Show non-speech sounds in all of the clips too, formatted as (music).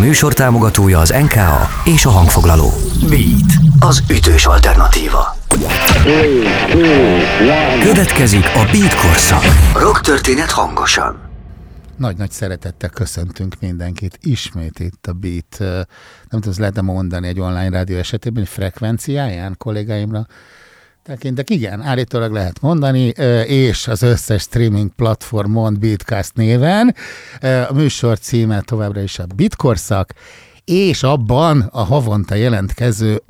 műsor támogatója az NKA és a hangfoglaló. Beat, az ütős alternatíva. Következik a Beat korszak. Rock történet hangosan. Nagy-nagy szeretettel köszöntünk mindenkit. Ismét itt a Beat, nem tudom, lehet mondani egy online rádió esetében, frekvenciáján kollégáimra tekintek. Igen, állítólag lehet mondani, és az összes streaming platformon Beatcast néven. A műsor címe továbbra is a Bitkorszak, és abban a havonta jelentkező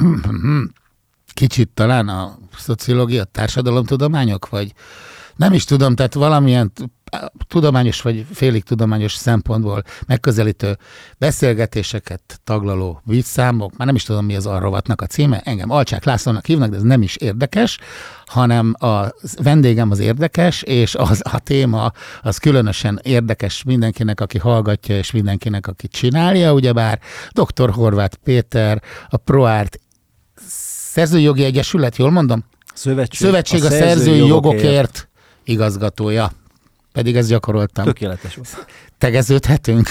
(clears throat) kicsit talán a szociológia, társadalomtudományok, vagy nem is tudom, tehát valamilyen tudományos vagy félig tudományos szempontból megközelítő beszélgetéseket taglaló vízszámok, már nem is tudom, mi az a rovatnak a címe, engem Alcsák Lászlónak hívnak, de ez nem is érdekes, hanem a vendégem az érdekes, és az a téma az különösen érdekes mindenkinek, aki hallgatja, és mindenkinek, aki csinálja, ugyebár dr. Horváth Péter, a ProArt Szerzőjogi Egyesület, jól mondom? Szövetség, Szövetség a, a szerzői jogokért, jogokért igazgatója. Pedig ezt gyakoroltam. Tökéletes volt. Tegeződhetünk?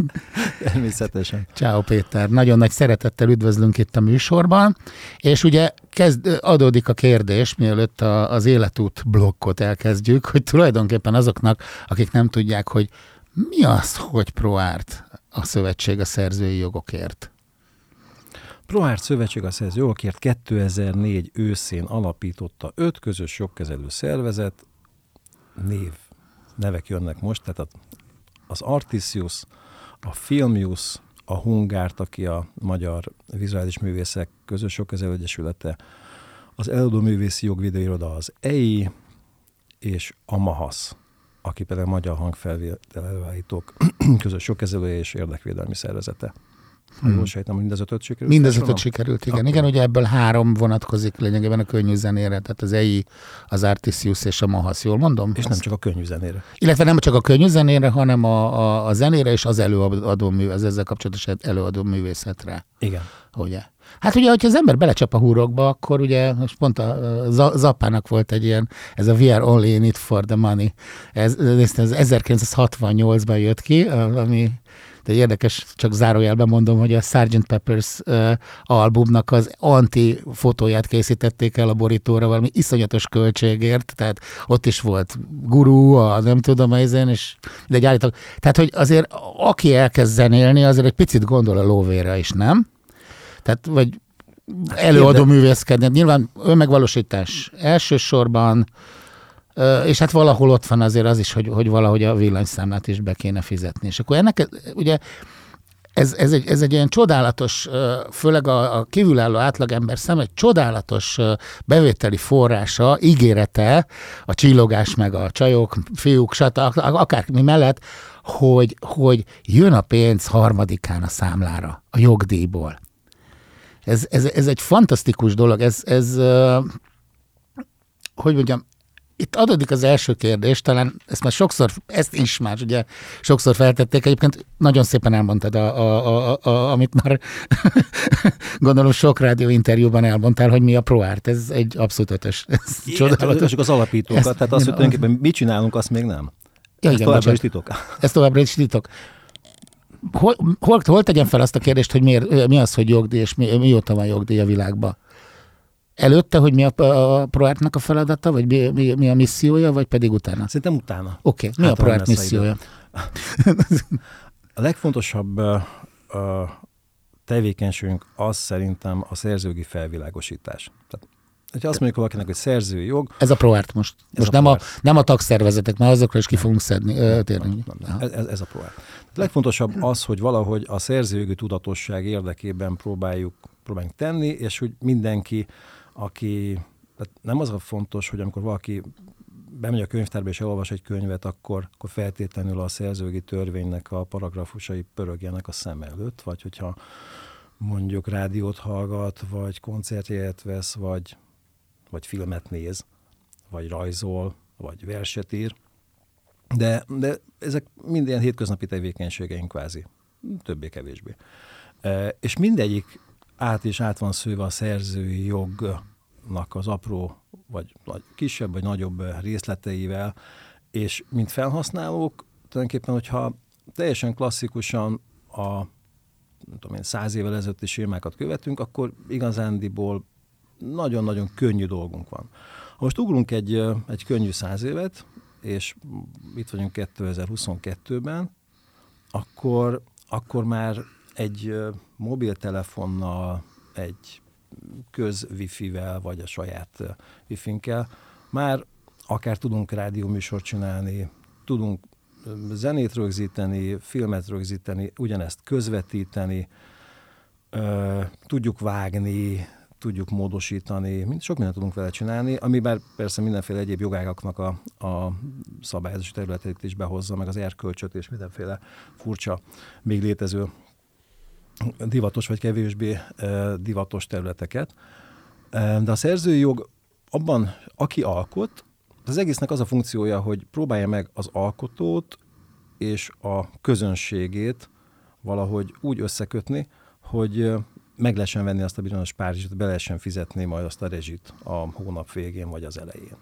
(laughs) Természetesen. Ciao Péter, nagyon nagy szeretettel üdvözlünk itt a műsorban, és ugye kezd, adódik a kérdés, mielőtt a, az életút blokkot elkezdjük, hogy tulajdonképpen azoknak, akik nem tudják, hogy mi az, hogy ProArt a Szövetség a Szerzői Jogokért? ProArt Szövetség a Szerzői Jogokért 2004 őszén alapította öt közös jogkezelő szervezet, név nevek jönnek most, tehát az Artisius, a Filmius, a Hungárt, aki a Magyar Vizuális Művészek Közös Egyesülete, az Eladó Művészi Jogvideóiroda, az EI, és a MAHASZ, aki pedig a Magyar Hangfelvétel Előállítók (clears throat) Közös Jogkezelője és Érdekvédelmi Szervezete. Hmm. Jól sejtem, hogy mindez ötöt sikerült. Mindez ötöt sikerült, igen. Akkor. Igen, ugye ebből három vonatkozik lényegében a könnyű zenére, tehát az EI, az Artisius és a Mahasz, jól mondom? És nem csak a könnyű zenére. Illetve nem csak a könnyű zenére, hanem a, a, a zenére és az előadó mű, az ezzel kapcsolatos előadó művészetre. Igen. Ugye? Hát ugye, hogyha az ember belecsap a húrokba, akkor ugye, most pont a, a Zappának volt egy ilyen, ez a We are only in it for the money. Ez, ez, ez 1968-ban jött ki, ami de érdekes, csak zárójelben mondom, hogy a Sgt. Peppers uh, albumnak az anti fotóját készítették el a borítóra valami iszonyatos költségért, tehát ott is volt gurú, a nem tudom, ezen, és de egy állítok. Tehát, hogy azért aki elkezd zenélni, azért egy picit gondol a lóvére is, nem? Tehát, vagy előadó művészkedni. Nyilván önmegvalósítás elsősorban, és hát valahol ott van azért az is, hogy, hogy valahogy a villanyszámlát is be kéne fizetni. És akkor ennek ugye ez, ez, egy, ez egy ilyen csodálatos, főleg a, a kívülálló átlagember szem, egy csodálatos bevételi forrása, ígérete, a csillogás meg a csajok, fiúk, stb. akármi mellett, hogy, hogy jön a pénz harmadikán a számlára, a jogdíjból. Ez, ez, ez egy fantasztikus dolog, ez, ez hogy mondjam, itt adódik az első kérdés, talán ezt már sokszor, ezt is már ugye sokszor feltették, egyébként nagyon szépen elmondtad, a, a, a, a, amit már (laughs) gondolom sok rádió interjúban elmondtál, hogy mi a ProArt, ez egy abszolút ötös. Ez igen, csodálatos. az alapítókat, ezt, tehát azt, hogy tulajdonképpen mit csinálunk, azt még nem. Ja, ez igen, továbbra is titok. (laughs) Ez továbbra is titok. Hol, hol, hol tegyen fel azt a kérdést, hogy miért, mi az, hogy jogdíj, és mi, mióta van jogdíj a világban? Előtte, hogy mi a, a ProArt-nak a feladata, vagy mi, mi, mi a missziója, vagy pedig utána? Szerintem utána. Oké, okay. mi hát, a ProArt missziója? (laughs) a legfontosabb uh, tevékenységünk az szerintem a szerzőgi felvilágosítás. Tehát Hogyha azt mondjuk valakinek, hogy szerzői jog... Ez a ProArt most. Ez most a nem, a, nem a tagszervezetek, mert azokra is ki fogunk szedni. Nem, nem, nem, ez, ez a ProArt. A legfontosabb az, hogy valahogy a szerzőjogi tudatosság érdekében próbáljuk, próbáljuk tenni, és hogy mindenki aki, tehát nem az a fontos, hogy amikor valaki bemegy a könyvtárba és elolvas egy könyvet, akkor, akkor feltétlenül a szerzőgi törvénynek a paragrafusai pörögjenek a szem előtt, vagy hogyha mondjuk rádiót hallgat, vagy koncertjét vesz, vagy, vagy filmet néz, vagy rajzol, vagy verset ír. De, de ezek mind ilyen hétköznapi tevékenységeink kvázi, többé-kevésbé. E, és mindegyik át és át van szőve a szerzői jognak az apró, vagy, kisebb, vagy nagyobb részleteivel, és mint felhasználók, tulajdonképpen, hogyha teljesen klasszikusan a nem tudom én, száz évvel ezelőtti sémákat követünk, akkor igazándiból nagyon-nagyon könnyű dolgunk van. Ha most ugrunk egy, egy könnyű száz évet, és itt vagyunk 2022-ben, akkor, akkor már egy mobiltelefonnal, egy köz wifi-vel, vagy a saját wifi-nkkel. Már akár tudunk rádióműsort csinálni, tudunk zenét rögzíteni, filmet rögzíteni, ugyanezt közvetíteni, tudjuk vágni, tudjuk módosítani, mind, sok mindent tudunk vele csinálni, amiben persze mindenféle egyéb jogágaknak a, a szabályozási területét is behozza, meg az erkölcsöt és mindenféle furcsa, még létező divatos vagy kevésbé divatos területeket. De a szerzői jog abban, aki alkot, az egésznek az a funkciója, hogy próbálja meg az alkotót és a közönségét valahogy úgy összekötni, hogy meg lehessen venni azt a bizonyos párizsit, be lehessen fizetni majd azt a rezsit a hónap végén vagy az elején.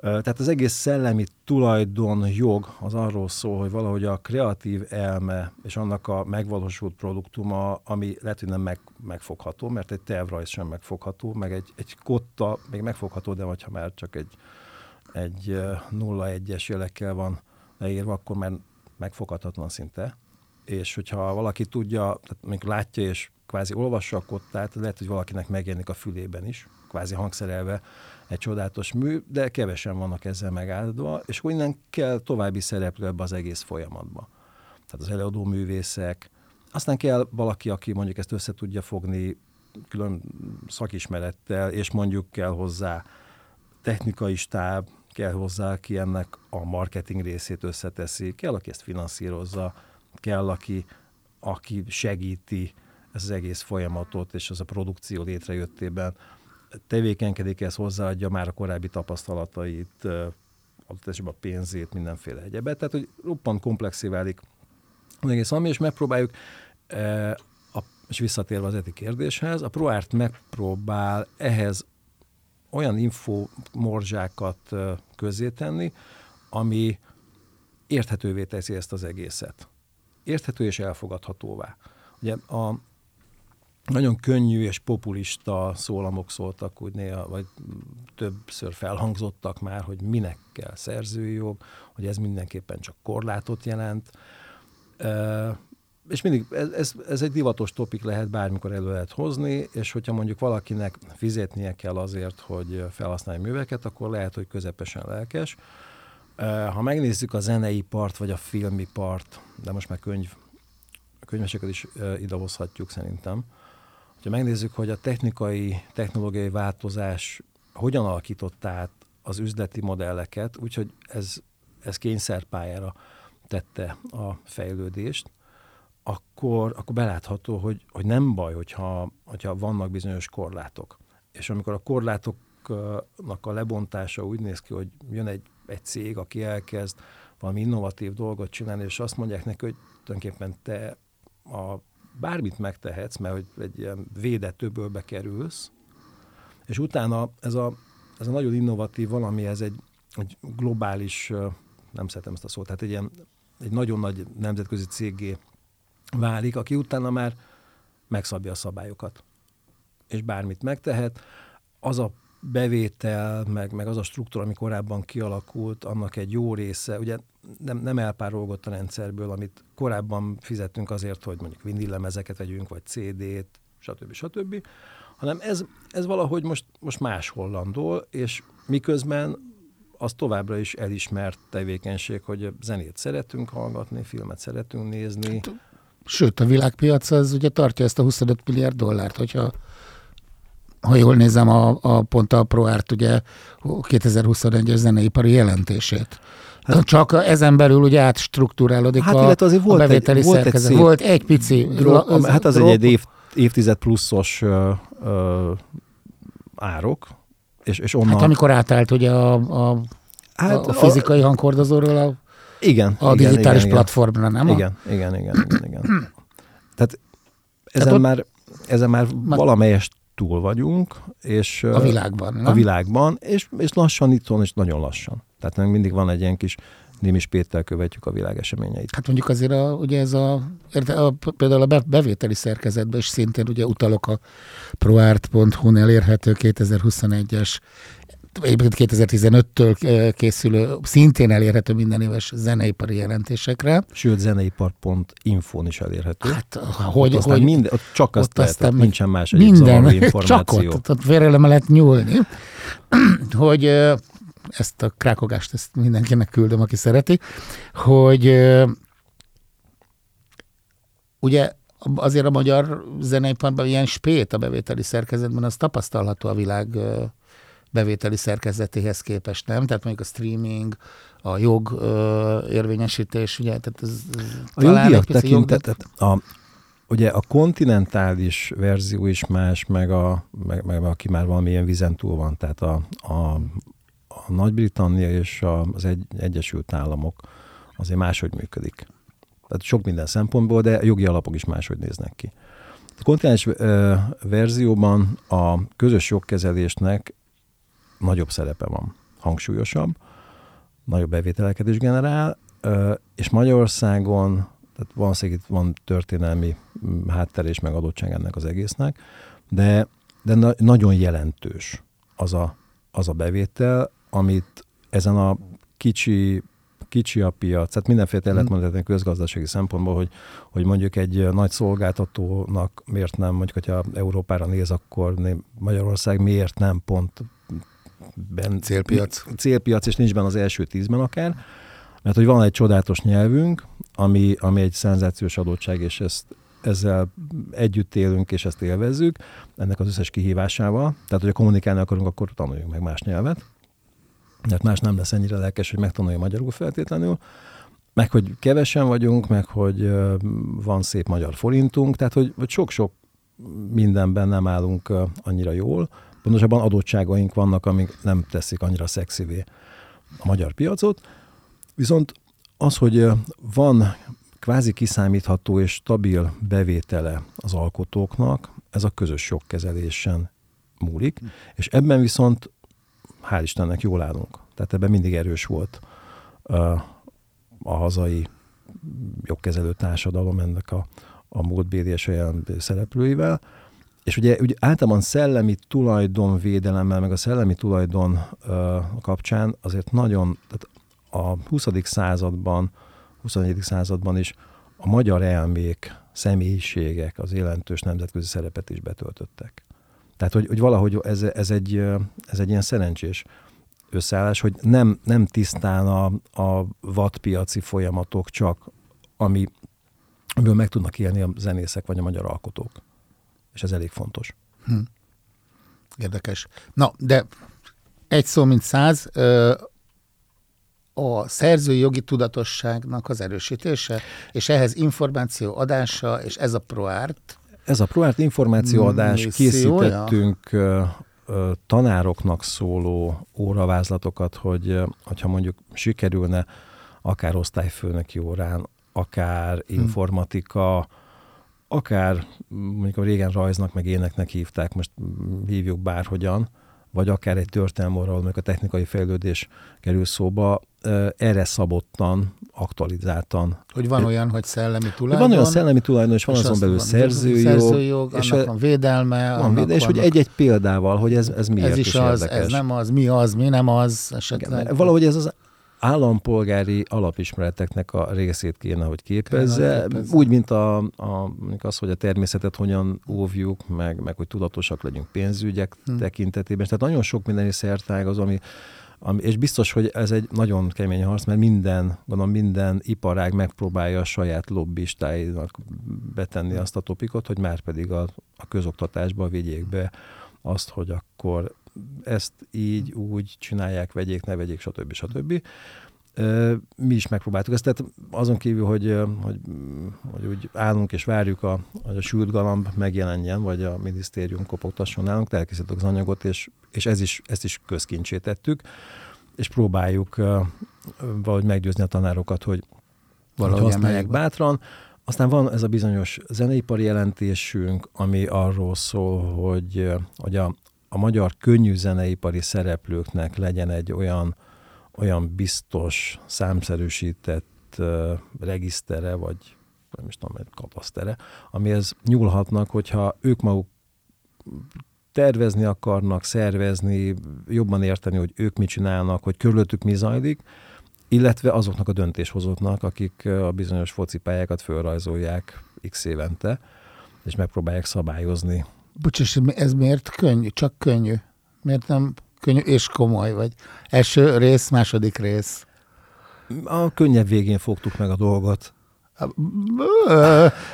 Tehát az egész szellemi tulajdon jog az arról szól, hogy valahogy a kreatív elme és annak a megvalósult produktuma, ami lehet, hogy nem meg, megfogható, mert egy tervrajz sem megfogható, meg egy, egy kotta még megfogható, de hogyha már csak egy, egy 0-1-es jelekkel van leírva, akkor már megfoghatatlan szinte. És hogyha valaki tudja, tehát még látja és kvázi olvassa a kottát, lehet, hogy valakinek megjelenik a fülében is, kvázi hangszerelve egy csodálatos mű, de kevesen vannak ezzel megáldva, és akkor innen kell további szereplő ebbe az egész folyamatba. Tehát az előadó művészek, aztán kell valaki, aki mondjuk ezt össze tudja fogni külön szakismerettel, és mondjuk kell hozzá technikai stáb, kell hozzá, aki ennek a marketing részét összeteszi, kell, aki ezt finanszírozza, kell, aki, aki segíti ezt az egész folyamatot, és az a produkció létrejöttében tevékenykedik, ez hozzáadja már a korábbi tapasztalatait, adott esetben a pénzét, mindenféle egyebet. Tehát, hogy roppant komplexé válik az egész ami, és megpróbáljuk, e, a, és visszatérve az eti kérdéshez, a ProArt megpróbál ehhez olyan infomorzsákat közzétenni, ami érthetővé teszi ezt az egészet. Érthető és elfogadhatóvá. Ugye a, nagyon könnyű és populista szólamok szóltak úgy néha, vagy többször felhangzottak már, hogy minek kell szerzői jog, hogy ez mindenképpen csak korlátot jelent. És mindig ez, ez, egy divatos topik lehet, bármikor elő lehet hozni, és hogyha mondjuk valakinek fizetnie kell azért, hogy felhasználja műveket, akkor lehet, hogy közepesen lelkes. Ha megnézzük a zenei part, vagy a filmi part, de most már könyv, könyveseket is idehozhatjuk szerintem, ha megnézzük, hogy a technikai, technológiai változás hogyan alakította át az üzleti modelleket, úgyhogy ez, ez kényszerpályára tette a fejlődést, akkor, akkor belátható, hogy, hogy nem baj, hogyha, hogyha vannak bizonyos korlátok. És amikor a korlátoknak a lebontása úgy néz ki, hogy jön egy, egy cég, aki elkezd valami innovatív dolgot csinálni, és azt mondják neki, hogy tulajdonképpen te a bármit megtehetsz, mert hogy egy ilyen védett öbölbe kerülsz, és utána ez a, ez a nagyon innovatív valami, ez egy, egy globális, nem szeretem ezt a szót, tehát egy ilyen egy nagyon nagy nemzetközi cégé válik, aki utána már megszabja a szabályokat. És bármit megtehet. Az a bevétel, meg, meg az a struktúra, ami korábban kialakult, annak egy jó része, ugye nem, nem elpárolgott a rendszerből, amit korábban fizettünk azért, hogy mondjuk vinillemezeket vegyünk, vagy CD-t, stb. stb., hanem ez, ez valahogy most, most máshol landol, és miközben az továbbra is elismert tevékenység, hogy zenét szeretünk hallgatni, filmet szeretünk nézni. Hát, sőt, a világpiac az ugye tartja ezt a 25 milliárd dollárt, hogyha ha jól nézem, a, a pont a ProArt ugye 2021-es zeneipari jelentését. Hát, Csak ezen belül ugye átstruktúrálódik hát, a, azért volt a bevételi egy, volt szerkezet. Egy volt egy pici... Drop, hát az drop. egy, év, évtized pluszos ö, ö, árok, és, és onnan... Hát amikor átállt ugye a, a, hát a fizikai a, hangkordozóról a, igen, a igen, digitális igen, platformra, nem? Igen, igen, igen, igen, igen. (clears throat) Tehát ezen Tehát már, ezen már valamelyest túl vagyunk, és a világban, nem? a világban, és, és lassan itt van, és nagyon lassan. Tehát mindig van egy ilyen kis Némis Péter követjük a világ eseményeit. Hát mondjuk azért a, ugye ez a, a például a bevételi szerkezetben is szintén ugye utalok a proart.hu-n elérhető 2021-es egyébként 2015-től készülő, szintén elérhető minden éves zeneipari jelentésekre. Sőt, zeneipar.info-n is elérhető. Hát, hogy, ott hogy minden, ott csak azt lehet, aztán nincsen más minden, (laughs) információ. Csak ott, ott, ott félre lehet nyúlni, (clears throat) hogy ezt a krákogást ezt mindenkinek küldöm, aki szereti, hogy ugye azért a magyar zeneiparban ilyen spét a bevételi szerkezetben, az tapasztalható a világ bevételi szerkezetéhez képest, nem? Tehát mondjuk a streaming, a jog ö, érvényesítés, ugye, tehát ez, ez a jogiak tekintetet, jog... a, ugye a kontinentális verzió is más, meg, a, meg, meg aki már valamilyen vizen túl van, tehát a, a, a Nagy-Britannia és az egy, Egyesült Államok azért máshogy működik. Tehát sok minden szempontból, de a jogi alapok is máshogy néznek ki. A kontinens verzióban a közös jogkezelésnek nagyobb szerepe van, hangsúlyosabb, nagyobb bevételeket is generál, és Magyarországon, tehát valószínűleg itt van történelmi mm, hátter és megadottság ennek az egésznek, de, de na, nagyon jelentős az a, az a bevétel, amit ezen a kicsi kicsi a piac, tehát mindenféle lehet hmm. mondani közgazdasági szempontból, hogy, hogy mondjuk egy nagy szolgáltatónak miért nem, mondjuk, hogyha Európára néz, akkor Magyarország miért nem pont ben, célpiac. célpiac, és nincs benne az első tízben akár, mert hogy van egy csodálatos nyelvünk, ami, ami egy szenzációs adottság, és ezt ezzel együtt élünk, és ezt élvezzük, ennek az összes kihívásával. Tehát, hogyha kommunikálni akarunk, akkor tanuljunk meg más nyelvet. Mert más nem lesz ennyire lelkes, hogy megtanulja magyarul feltétlenül. Meg, hogy kevesen vagyunk, meg, hogy van szép magyar forintunk, tehát, hogy, sok-sok mindenben nem állunk annyira jól, Pontosabban adottságaink vannak, amik nem teszik annyira szexivé a magyar piacot. Viszont az, hogy van kvázi kiszámítható és stabil bevétele az alkotóknak, ez a közös jogkezelésen múlik, és ebben viszont hál' Istennek jól állunk. Tehát ebben mindig erős volt a hazai jogkezelő társadalom ennek a, a múltbéli és olyan szereplőivel, és ugye, ugye általában szellemi tulajdonvédelemmel, meg a szellemi tulajdon ö, kapcsán azért nagyon, tehát a 20. században, 21. században is a magyar elmék, személyiségek az jelentős nemzetközi szerepet is betöltöttek. Tehát, hogy, hogy valahogy ez, ez, egy, ez egy ilyen szerencsés összeállás, hogy nem, nem tisztán a, a vadpiaci folyamatok csak, ami, amiből meg tudnak élni a zenészek vagy a magyar alkotók és ez elég fontos. Hm. Érdekes. Na, de egy szó, mint száz, a szerzői jogi tudatosságnak az erősítése, és ehhez információ adása, és ez a ProArt. Ez a ProArt információadás, készítettünk tanároknak szóló óravázlatokat, hogy ha mondjuk sikerülne akár osztályfőnöki órán, akár hm. informatika, akár mondjuk a régen rajznak, meg éneknek hívták, most hívjuk bárhogyan, vagy akár egy történelmi ahol a technikai fejlődés kerül szóba, erre szabottan, aktualizáltan. Hogy van olyan, hogy szellemi tulajdon. Van olyan szellemi tulajdon, és van és azon belül van szerzőjog. Szerzőjog, és annak van védelme. Van védelme, és hogy egy-egy példával, hogy ez, ez miért ez is, is az, érdekes. ez nem az, mi az, mi nem az esetleg. Igen, valahogy ez az állampolgári alapismereteknek a részét kéne, hogy képezze, képezze. úgy, mint a, a, az, hogy a természetet hogyan óvjuk, meg, meg hogy tudatosak legyünk pénzügyek hmm. tekintetében. Tehát nagyon sok minden is szertág az, ami, ami, és biztos, hogy ez egy nagyon kemény harc, mert minden, gondolom minden iparág megpróbálja a saját lobbistáinak betenni azt a topikot, hogy már pedig a, a közoktatásba vigyék be azt, hogy akkor ezt így, úgy csinálják, vegyék, ne vegyék, stb. stb. Mi is megpróbáltuk ezt, tehát azon kívül, hogy, hogy, hogy úgy állunk és várjuk, a, hogy a sült galamb megjelenjen, vagy a minisztérium kopogtasson nálunk, elkészítettük az anyagot, és, és ez is, ezt is közkincsétettük, és próbáljuk valahogy meggyőzni a tanárokat, hogy valahogy használják bátran. Aztán van ez a bizonyos zeneipari jelentésünk, ami arról szól, hogy, hogy a, a magyar könnyű zeneipari szereplőknek legyen egy olyan, olyan biztos, számszerűsített uh, regisztere, vagy nem is tudom, egy katasztere, amihez nyúlhatnak, hogyha ők maguk tervezni akarnak, szervezni, jobban érteni, hogy ők mit csinálnak, hogy körülöttük mi zajlik, illetve azoknak a döntéshozóknak, akik a bizonyos focipályákat fölrajzolják x évente, és megpróbálják szabályozni. Bocs, ez miért könnyű? Csak könnyű? Miért nem könnyű és komoly? Vagy első rész, második rész? A könnyebb végén fogtuk meg a dolgot.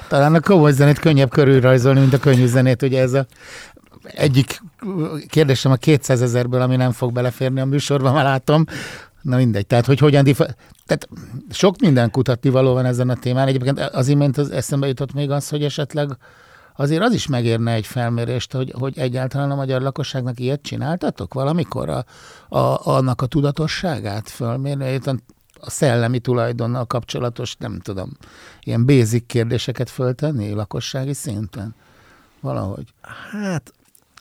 Talán a komoly zenét könnyebb körülrajzolni, mint a könnyű zenét. Ugye ez a egyik kérdésem a 200 ezerből, ami nem fog beleférni a műsorba, már látom. Na mindegy, tehát hogy hogyan difa- tehát sok minden kutatni való van ezen a témán. Egyébként az imént az eszembe jutott még az, hogy esetleg azért az is megérne egy felmérést, hogy, hogy egyáltalán a magyar lakosságnak ilyet csináltatok valamikor a, a, annak a tudatosságát fölmérni, a szellemi tulajdonnal kapcsolatos, nem tudom, ilyen basic kérdéseket föltenni lakossági szinten? Valahogy. Hát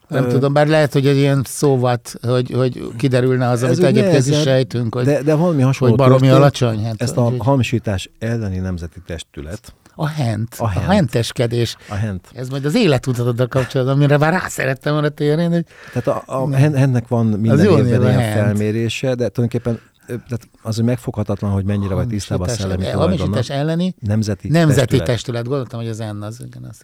nem ö... tudom, bár lehet, hogy egy ilyen szóvat, hogy, hogy kiderülne az, amit egyébként is sejtünk, hogy, de, de valami hasonló hogy baromi alacsony. Hát, ezt a hamisítás elleni nemzeti testület, a hent, a, hent. a henteskedés. A hent. Ez majd az életutatoddal kapcsolatban, amire már rá szerettem volna térni. Hogy... Tehát a, a hennek van minden évben ilyen felmérése, de tulajdonképpen tehát az, hogy megfoghatatlan, hogy mennyire vagy tisztában a szellemi tulajdonnal. elleni nemzeti, nemzeti testület. testület. Gondoltam, hogy az N az, igen, az,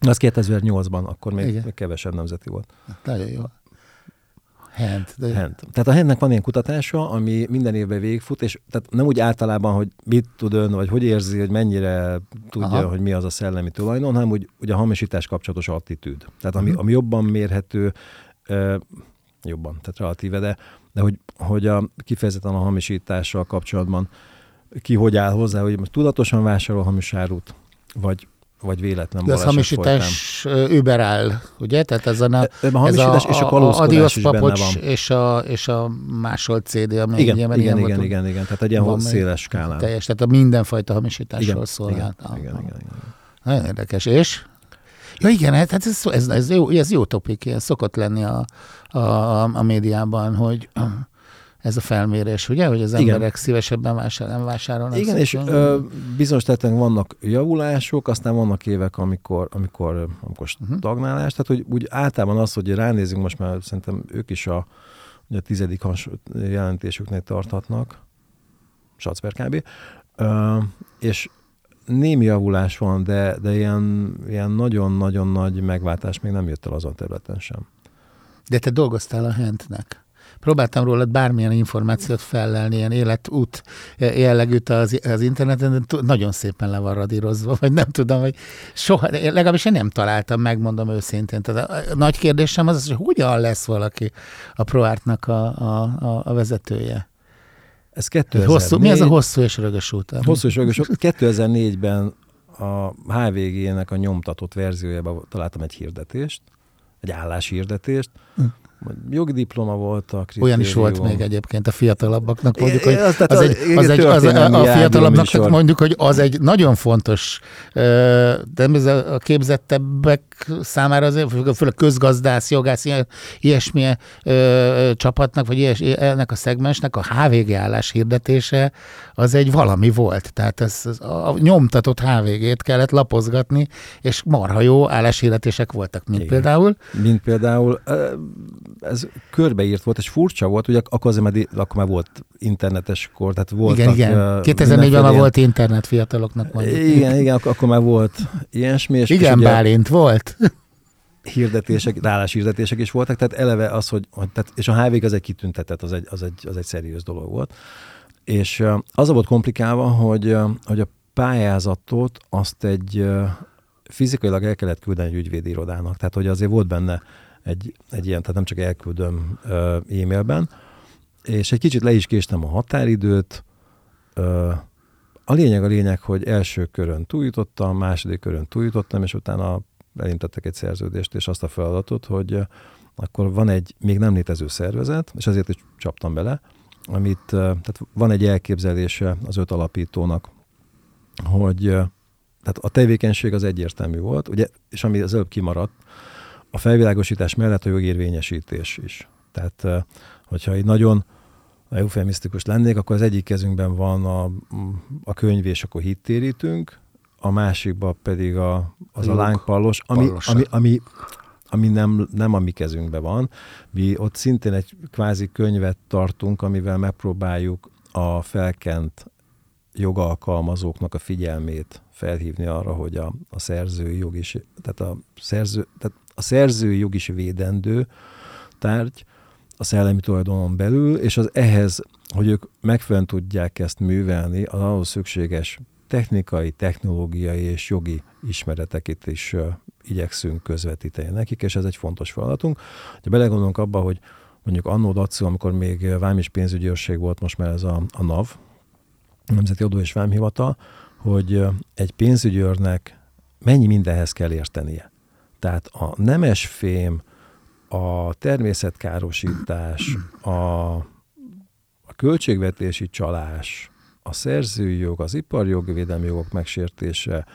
az 2008-ban, akkor még, még kevesebb nemzeti volt. Nagyon jó. Hent. De... Hent. Tehát a Hentnek van ilyen kutatása, ami minden évben végigfut, és tehát nem úgy általában, hogy mit tud ön, vagy hogy érzi, hogy mennyire tudja, Aha. hogy mi az a szellemi tulajdon, hanem úgy, úgy a hamisítás kapcsolatos attitűd. Tehát ami, uh-huh. ami jobban mérhető, ö, jobban, tehát relatíve, de, de hogy, hogy a, kifejezetten a hamisítással kapcsolatban ki hogy áll hozzá, hogy most tudatosan vásárol hamis árut, vagy vagy véletlen De ez hamisítás überáll, ugye? Tehát ezen a, a hamisítás ez a, és a kalózkodás is benne van. És a, és a másolt CD, ami igen, igen, igen, igen, igen, igen, tehát egy ilyen széles skálán. Teljes, tehát a mindenfajta hamisításról igen, szól. Igen, hát, igen, igen, igen, igen. Nagyon érdekes. És? Ja igen, hát ez, ez, ez, jó, ez jó topik, ez szokott lenni a, a, a, a médiában, hogy ez a felmérés, ugye, hogy az emberek Igen. szívesebben vásár, nem vásárolnak. Igen, és ö, bizonyos területen vannak javulások, aztán vannak évek, amikor, amikor, amikor uh-huh. stagnálás, tehát hogy úgy általában az, hogy ránézünk, most már szerintem ők is a, ugye a tizedik jelentésüknél tarthatnak, Sacper kb. Ö, és némi javulás van, de, de ilyen, ilyen nagyon-nagyon nagy megváltás még nem jött el azon területen sem. De te dolgoztál a Hentnek próbáltam róla bármilyen információt fellelni, ilyen életút jellegűt az, az interneten, de nagyon szépen le van radírozva, vagy nem tudom, hogy soha, legalábbis én nem találtam, megmondom őszintén. Tehát a, a nagy kérdésem az, hogy hogyan lesz valaki a ProArtnak a, a, a vezetője? Ez 2004. Hosszú, mi ez a hosszú és rögös út? Hosszú és rögös út. 2004-ben a HVG-nek a nyomtatott verziójában találtam egy hirdetést, egy álláshirdetést, hm jogi diploma volt a Olyan is volt még egyébként a fiatalabbaknak mondjuk, hogy az, az, egy, az egy, az, a fiatalabbnak mondjuk, hogy az egy nagyon fontos, de a képzettebbek számára azért, főleg közgazdász, jogász, ilyesmi csapatnak, vagy ilyes, ennek a szegmensnek a HVG állás hirdetése az egy valami volt. Tehát ez, a nyomtatott HVG-t kellett lapozgatni, és marha jó álláshirdetések voltak, mint Igen. például. Mint például ez körbeírt volt, és furcsa volt, ugye akkor azért már, akkor már volt internetes kor, tehát volt. Igen, igen. 2004-ben már volt internet fiataloknak mondjuk. Igen, igen, akkor, már volt ilyesmi. És igen, és Bálint volt. Hirdetések, hirdetések is voltak, tehát eleve az, hogy, hogy tehát, és a HV az egy kitüntetett, az egy, az egy, az egy szeriős dolog volt. És az volt komplikálva, hogy, hogy a pályázatot azt egy fizikailag el kellett küldeni egy ügyvédi irodának. Tehát, hogy azért volt benne egy, egy ilyen, tehát nem csak elküldöm e-mailben, és egy kicsit le is késtem a határidőt. A lényeg a lényeg, hogy első körön túljutottam, második körön túljutottam, és utána elintettek egy szerződést, és azt a feladatot, hogy akkor van egy még nem létező szervezet, és ezért is csaptam bele, amit, tehát van egy elképzelése az öt alapítónak, hogy tehát a tevékenység az egyértelmű volt, ugye, és ami az előbb kimaradt, a felvilágosítás mellett a jogérvényesítés is. Tehát, hogyha egy nagyon eufemisztikus lennék, akkor az egyik kezünkben van a, a könyv, és akkor hittérítünk, a másikban pedig a, az a, a lángpallos, ami, ami, ami, ami nem, nem a mi kezünkben van. Mi ott szintén egy kvázi könyvet tartunk, amivel megpróbáljuk a felkent jogalkalmazóknak a figyelmét felhívni arra, hogy a, a szerzői jog is, tehát a, szerző, tehát a szerzői jog is védendő tárgy a szellemi tulajdonon belül, és az ehhez, hogy ők megfelelően tudják ezt művelni, az ahhoz szükséges technikai, technológiai és jogi ismereteket is igyekszünk közvetíteni nekik, és ez egy fontos feladatunk. Ha belegondolunk abba, hogy mondjuk annó Dacu, amikor még vám és pénzügyi őrség volt, most már ez a, a NAV, Nemzeti Adó és Vámhivatal, hogy egy pénzügyőrnek mennyi mindenhez kell értenie. Tehát a nemes fém, a természetkárosítás, a, a költségvetési csalás, a szerzői jog, az iparjogvédelmi jogok megsértése,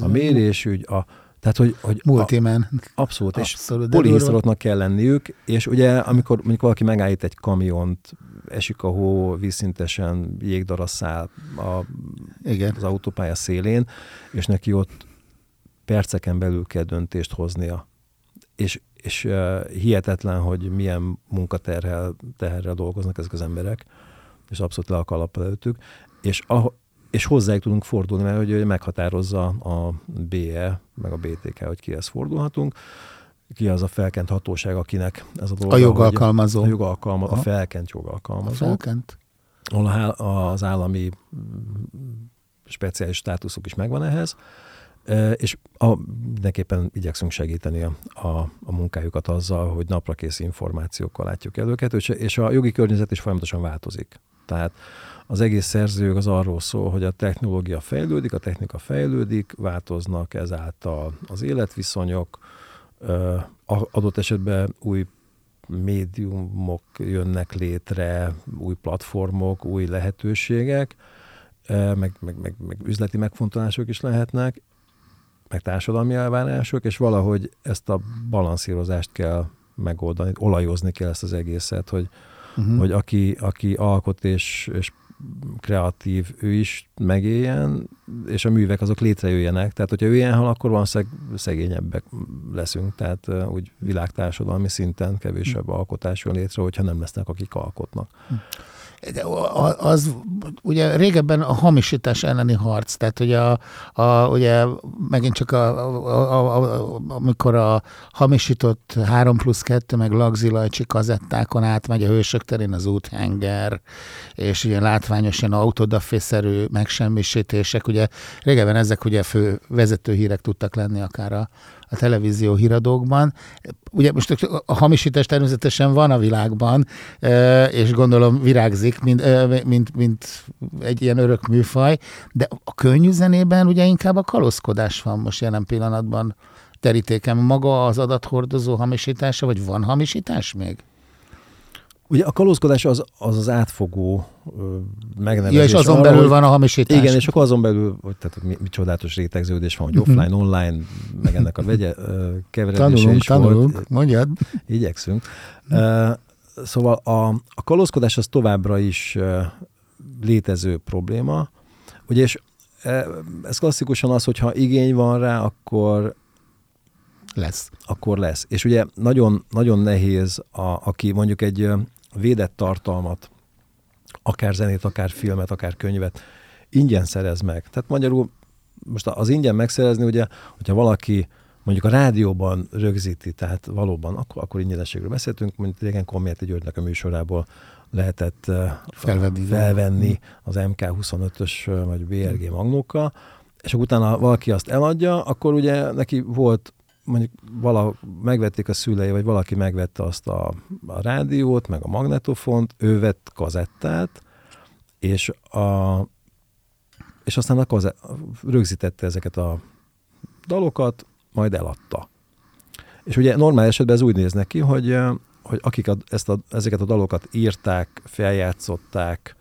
a mérésügy, a, tehát, hogy, hogy Multiman. A, abszolút, abszolút és polihisztoroknak kell lenniük, és ugye, amikor mondjuk valaki megállít egy kamiont, esik a hó, vízszintesen jégdarasszál a, Igen. az autópálya szélén, és neki ott perceken belül kell döntést hoznia. És, és uh, hihetetlen, hogy milyen munkaterrel teherrel dolgoznak ezek az emberek, és abszolút le a kalappal előttük. És, a, és hozzájuk tudunk fordulni, mert hogy meghatározza a BE, meg a BTK, hogy kihez fordulhatunk. Ki az a felkent hatóság, akinek ez a dolga. A jogalkalmazó. A, jogalkalma, a felkent jogalkalmazó. A felkent. Ahol az állami speciális státuszok is megvan ehhez, és a, mindenképpen igyekszünk segíteni a, a, a munkájukat azzal, hogy naprakész információkkal látjuk el őket, és a jogi környezet is folyamatosan változik. Tehát az egész szerző az arról szól, hogy a technológia fejlődik, a technika fejlődik, változnak ezáltal az életviszonyok, adott esetben új médiumok jönnek létre, új platformok, új lehetőségek, meg, meg, meg, meg üzleti megfontolások is lehetnek, meg társadalmi elvárások, és valahogy ezt a balanszírozást kell megoldani, olajozni kell ezt az egészet, hogy, uh-huh. hogy aki, aki alkot és, és kreatív, ő is megéljen, és a művek azok létrejöjjenek. Tehát, hogyha ő ilyen hal, akkor van szegényebbek leszünk, tehát úgy világtársadalmi szinten kevésebb alkotás jön létre, hogyha nem lesznek, akik alkotnak. De az ugye régebben a hamisítás elleni harc, tehát ugye, a, a, ugye megint csak a, a, a, amikor a hamisított 3 plusz 2 meg lagzilajcsi kazettákon átmegy a hősök terén az úthenger, és ilyen autodafészerű megsemmisítések, ugye régebben ezek ugye fő vezető hírek tudtak lenni akár a, a televízió híradókban. Ugye most a hamisítás természetesen van a világban, és gondolom virágzik, mint, mint, mint egy ilyen örök műfaj, de a könnyű zenében ugye inkább a kalózkodás van most jelen pillanatban terítéken. Maga az adathordozó hamisítása, vagy van hamisítás még? Ugye a kalózkodás az az, az átfogó megnevezés. Ja, és azon arra, belül van a hamisítás. Igen, és akkor azon belül, hogy, tehát, mi, mi csodálatos rétegződés van, hogy mhm. offline, online, meg ennek a vegye keveredése tanulunk, is tanulunk, volt. mondjad. Igyekszünk. Uh, szóval a, a kalózkodás az továbbra is uh, létező probléma. Ugye, és ez klasszikusan az, hogyha igény van rá, akkor lesz. Akkor lesz. És ugye nagyon, nagyon nehéz, a, aki mondjuk egy védett tartalmat, akár zenét, akár filmet, akár könyvet ingyen szerez meg. Tehát magyarul most az ingyen megszerezni, ugye, hogyha valaki mondjuk a rádióban rögzíti, tehát valóban, akkor, akkor ingyenességről beszéltünk, mint régen Komjeti Györgynek a műsorából lehetett felvenni, felvenni az MK25-ös vagy BRG magnókkal, és akkor utána valaki azt eladja, akkor ugye neki volt mondjuk vala, megvették a szülei, vagy valaki megvette azt a, a rádiót, meg a magnetofont, ő vett kazettát, és, a, és aztán a kazett, rögzítette ezeket a dalokat, majd eladta. És ugye normál esetben ez úgy néz neki, hogy, hogy akik a, ezt a, ezeket a dalokat írták, feljátszották,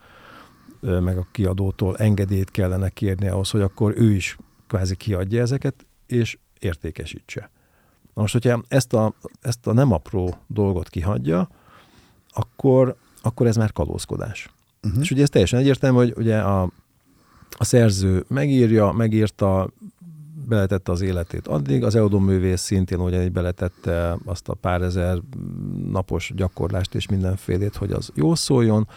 meg a kiadótól engedélyt kellene kérni ahhoz, hogy akkor ő is kvázi kiadja ezeket, és értékesítse. Na most, hogyha ezt a, ezt a nem apró dolgot kihagyja, akkor, akkor ez már kalózkodás. Uh-huh. És ugye ez teljesen egyértelmű, hogy ugye a, a szerző megírja, megírta, beletette az életét addig, az Eudon művész szintén ugye beletette azt a pár ezer napos gyakorlást és mindenfélét, hogy az jó szóljon,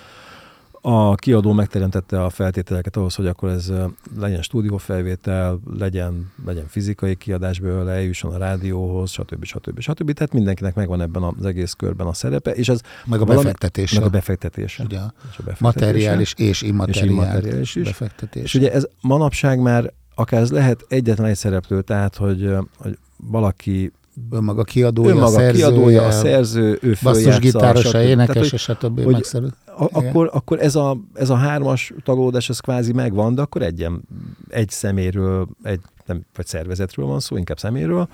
a kiadó megteremtette a feltételeket ahhoz, hogy akkor ez legyen stúdiófelvétel, legyen, legyen fizikai kiadás belőle, eljusson a rádióhoz, stb. stb. stb. Tehát mindenkinek megvan ebben az egész körben a szerepe, és ez meg a befektetés. Meg a befektetése. Ugye, és a befektetése. Materiális és immateriális, és immateriális is. befektetés. És ugye ez manapság már akár ez lehet egyetlen egy szereplő, tehát hogy, hogy valaki önmaga kiadója, önmaga a szerzője, kiadója, a szerző, ő basszusgitárosa, énekes, és stb. Hogy a, akkor, akkor ez, a, ez a hármas tagolódás, ez kvázi megvan, de akkor egy, egy szeméről, egy, nem, vagy szervezetről van szó, inkább szeméről,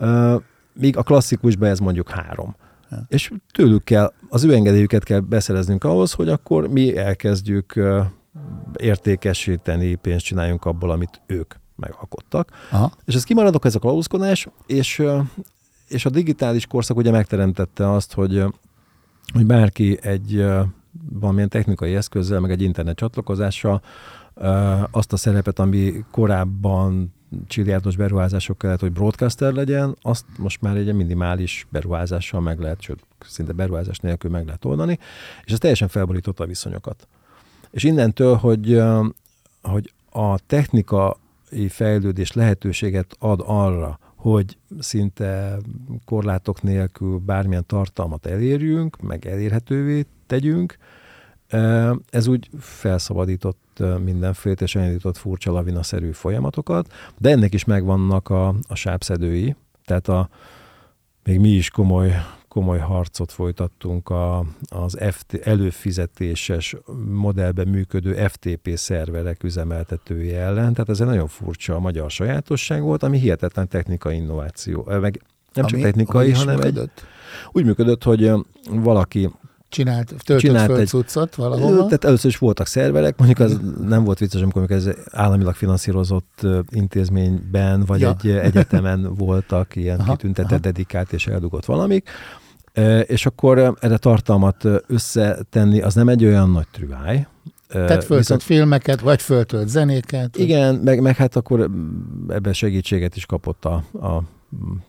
uh, míg a klasszikusban ez mondjuk három. Ja. És tőlük kell, az ő engedélyüket kell beszereznünk ahhoz, hogy akkor mi elkezdjük uh, értékesíteni, pénzt csináljunk abból, amit ők megalkottak. Aha. És ez kimaradok, ez a klauszkodás, és, és a digitális korszak ugye megteremtette azt, hogy, hogy bárki egy valamilyen technikai eszközzel, meg egy internet csatlakozással azt a szerepet, ami korábban csiliárdos beruházások kellett, hogy broadcaster legyen, azt most már egy minimális beruházással meg lehet, sőt, szinte beruházás nélkül meg lehet oldani, és ez teljesen felborította a viszonyokat. És innentől, hogy, hogy a technika fejlődés lehetőséget ad arra, hogy szinte korlátok nélkül bármilyen tartalmat elérjünk, meg elérhetővé tegyünk. Ez úgy felszabadított mindenféle és elindított furcsa lavinaszerű folyamatokat, de ennek is megvannak a, a sápszedői, tehát a, még mi is komoly komoly harcot folytattunk a, az FT, előfizetéses modellben működő FTP szerverek üzemeltetői ellen. Tehát ez egy nagyon furcsa magyar sajátosság volt, ami hihetetlen technikai innováció. Meg nem ami, csak technikai, hanem működött? egy... Úgy működött, hogy valaki csinált, töltött csinált föl egy, cuccot valahol. Tehát először is voltak szerverek, mondjuk az nem volt vicces, amikor ez államilag finanszírozott intézményben, vagy ja. egy egyetemen voltak ilyen aha, kitüntetett, aha. dedikált és eldugott valamik, és akkor erre tartalmat összetenni, az nem egy olyan nagy trüváj. Tehát föltölt viszont, filmeket, vagy föltölt zenéket. Igen, meg, meg hát akkor ebben segítséget is kapott a, a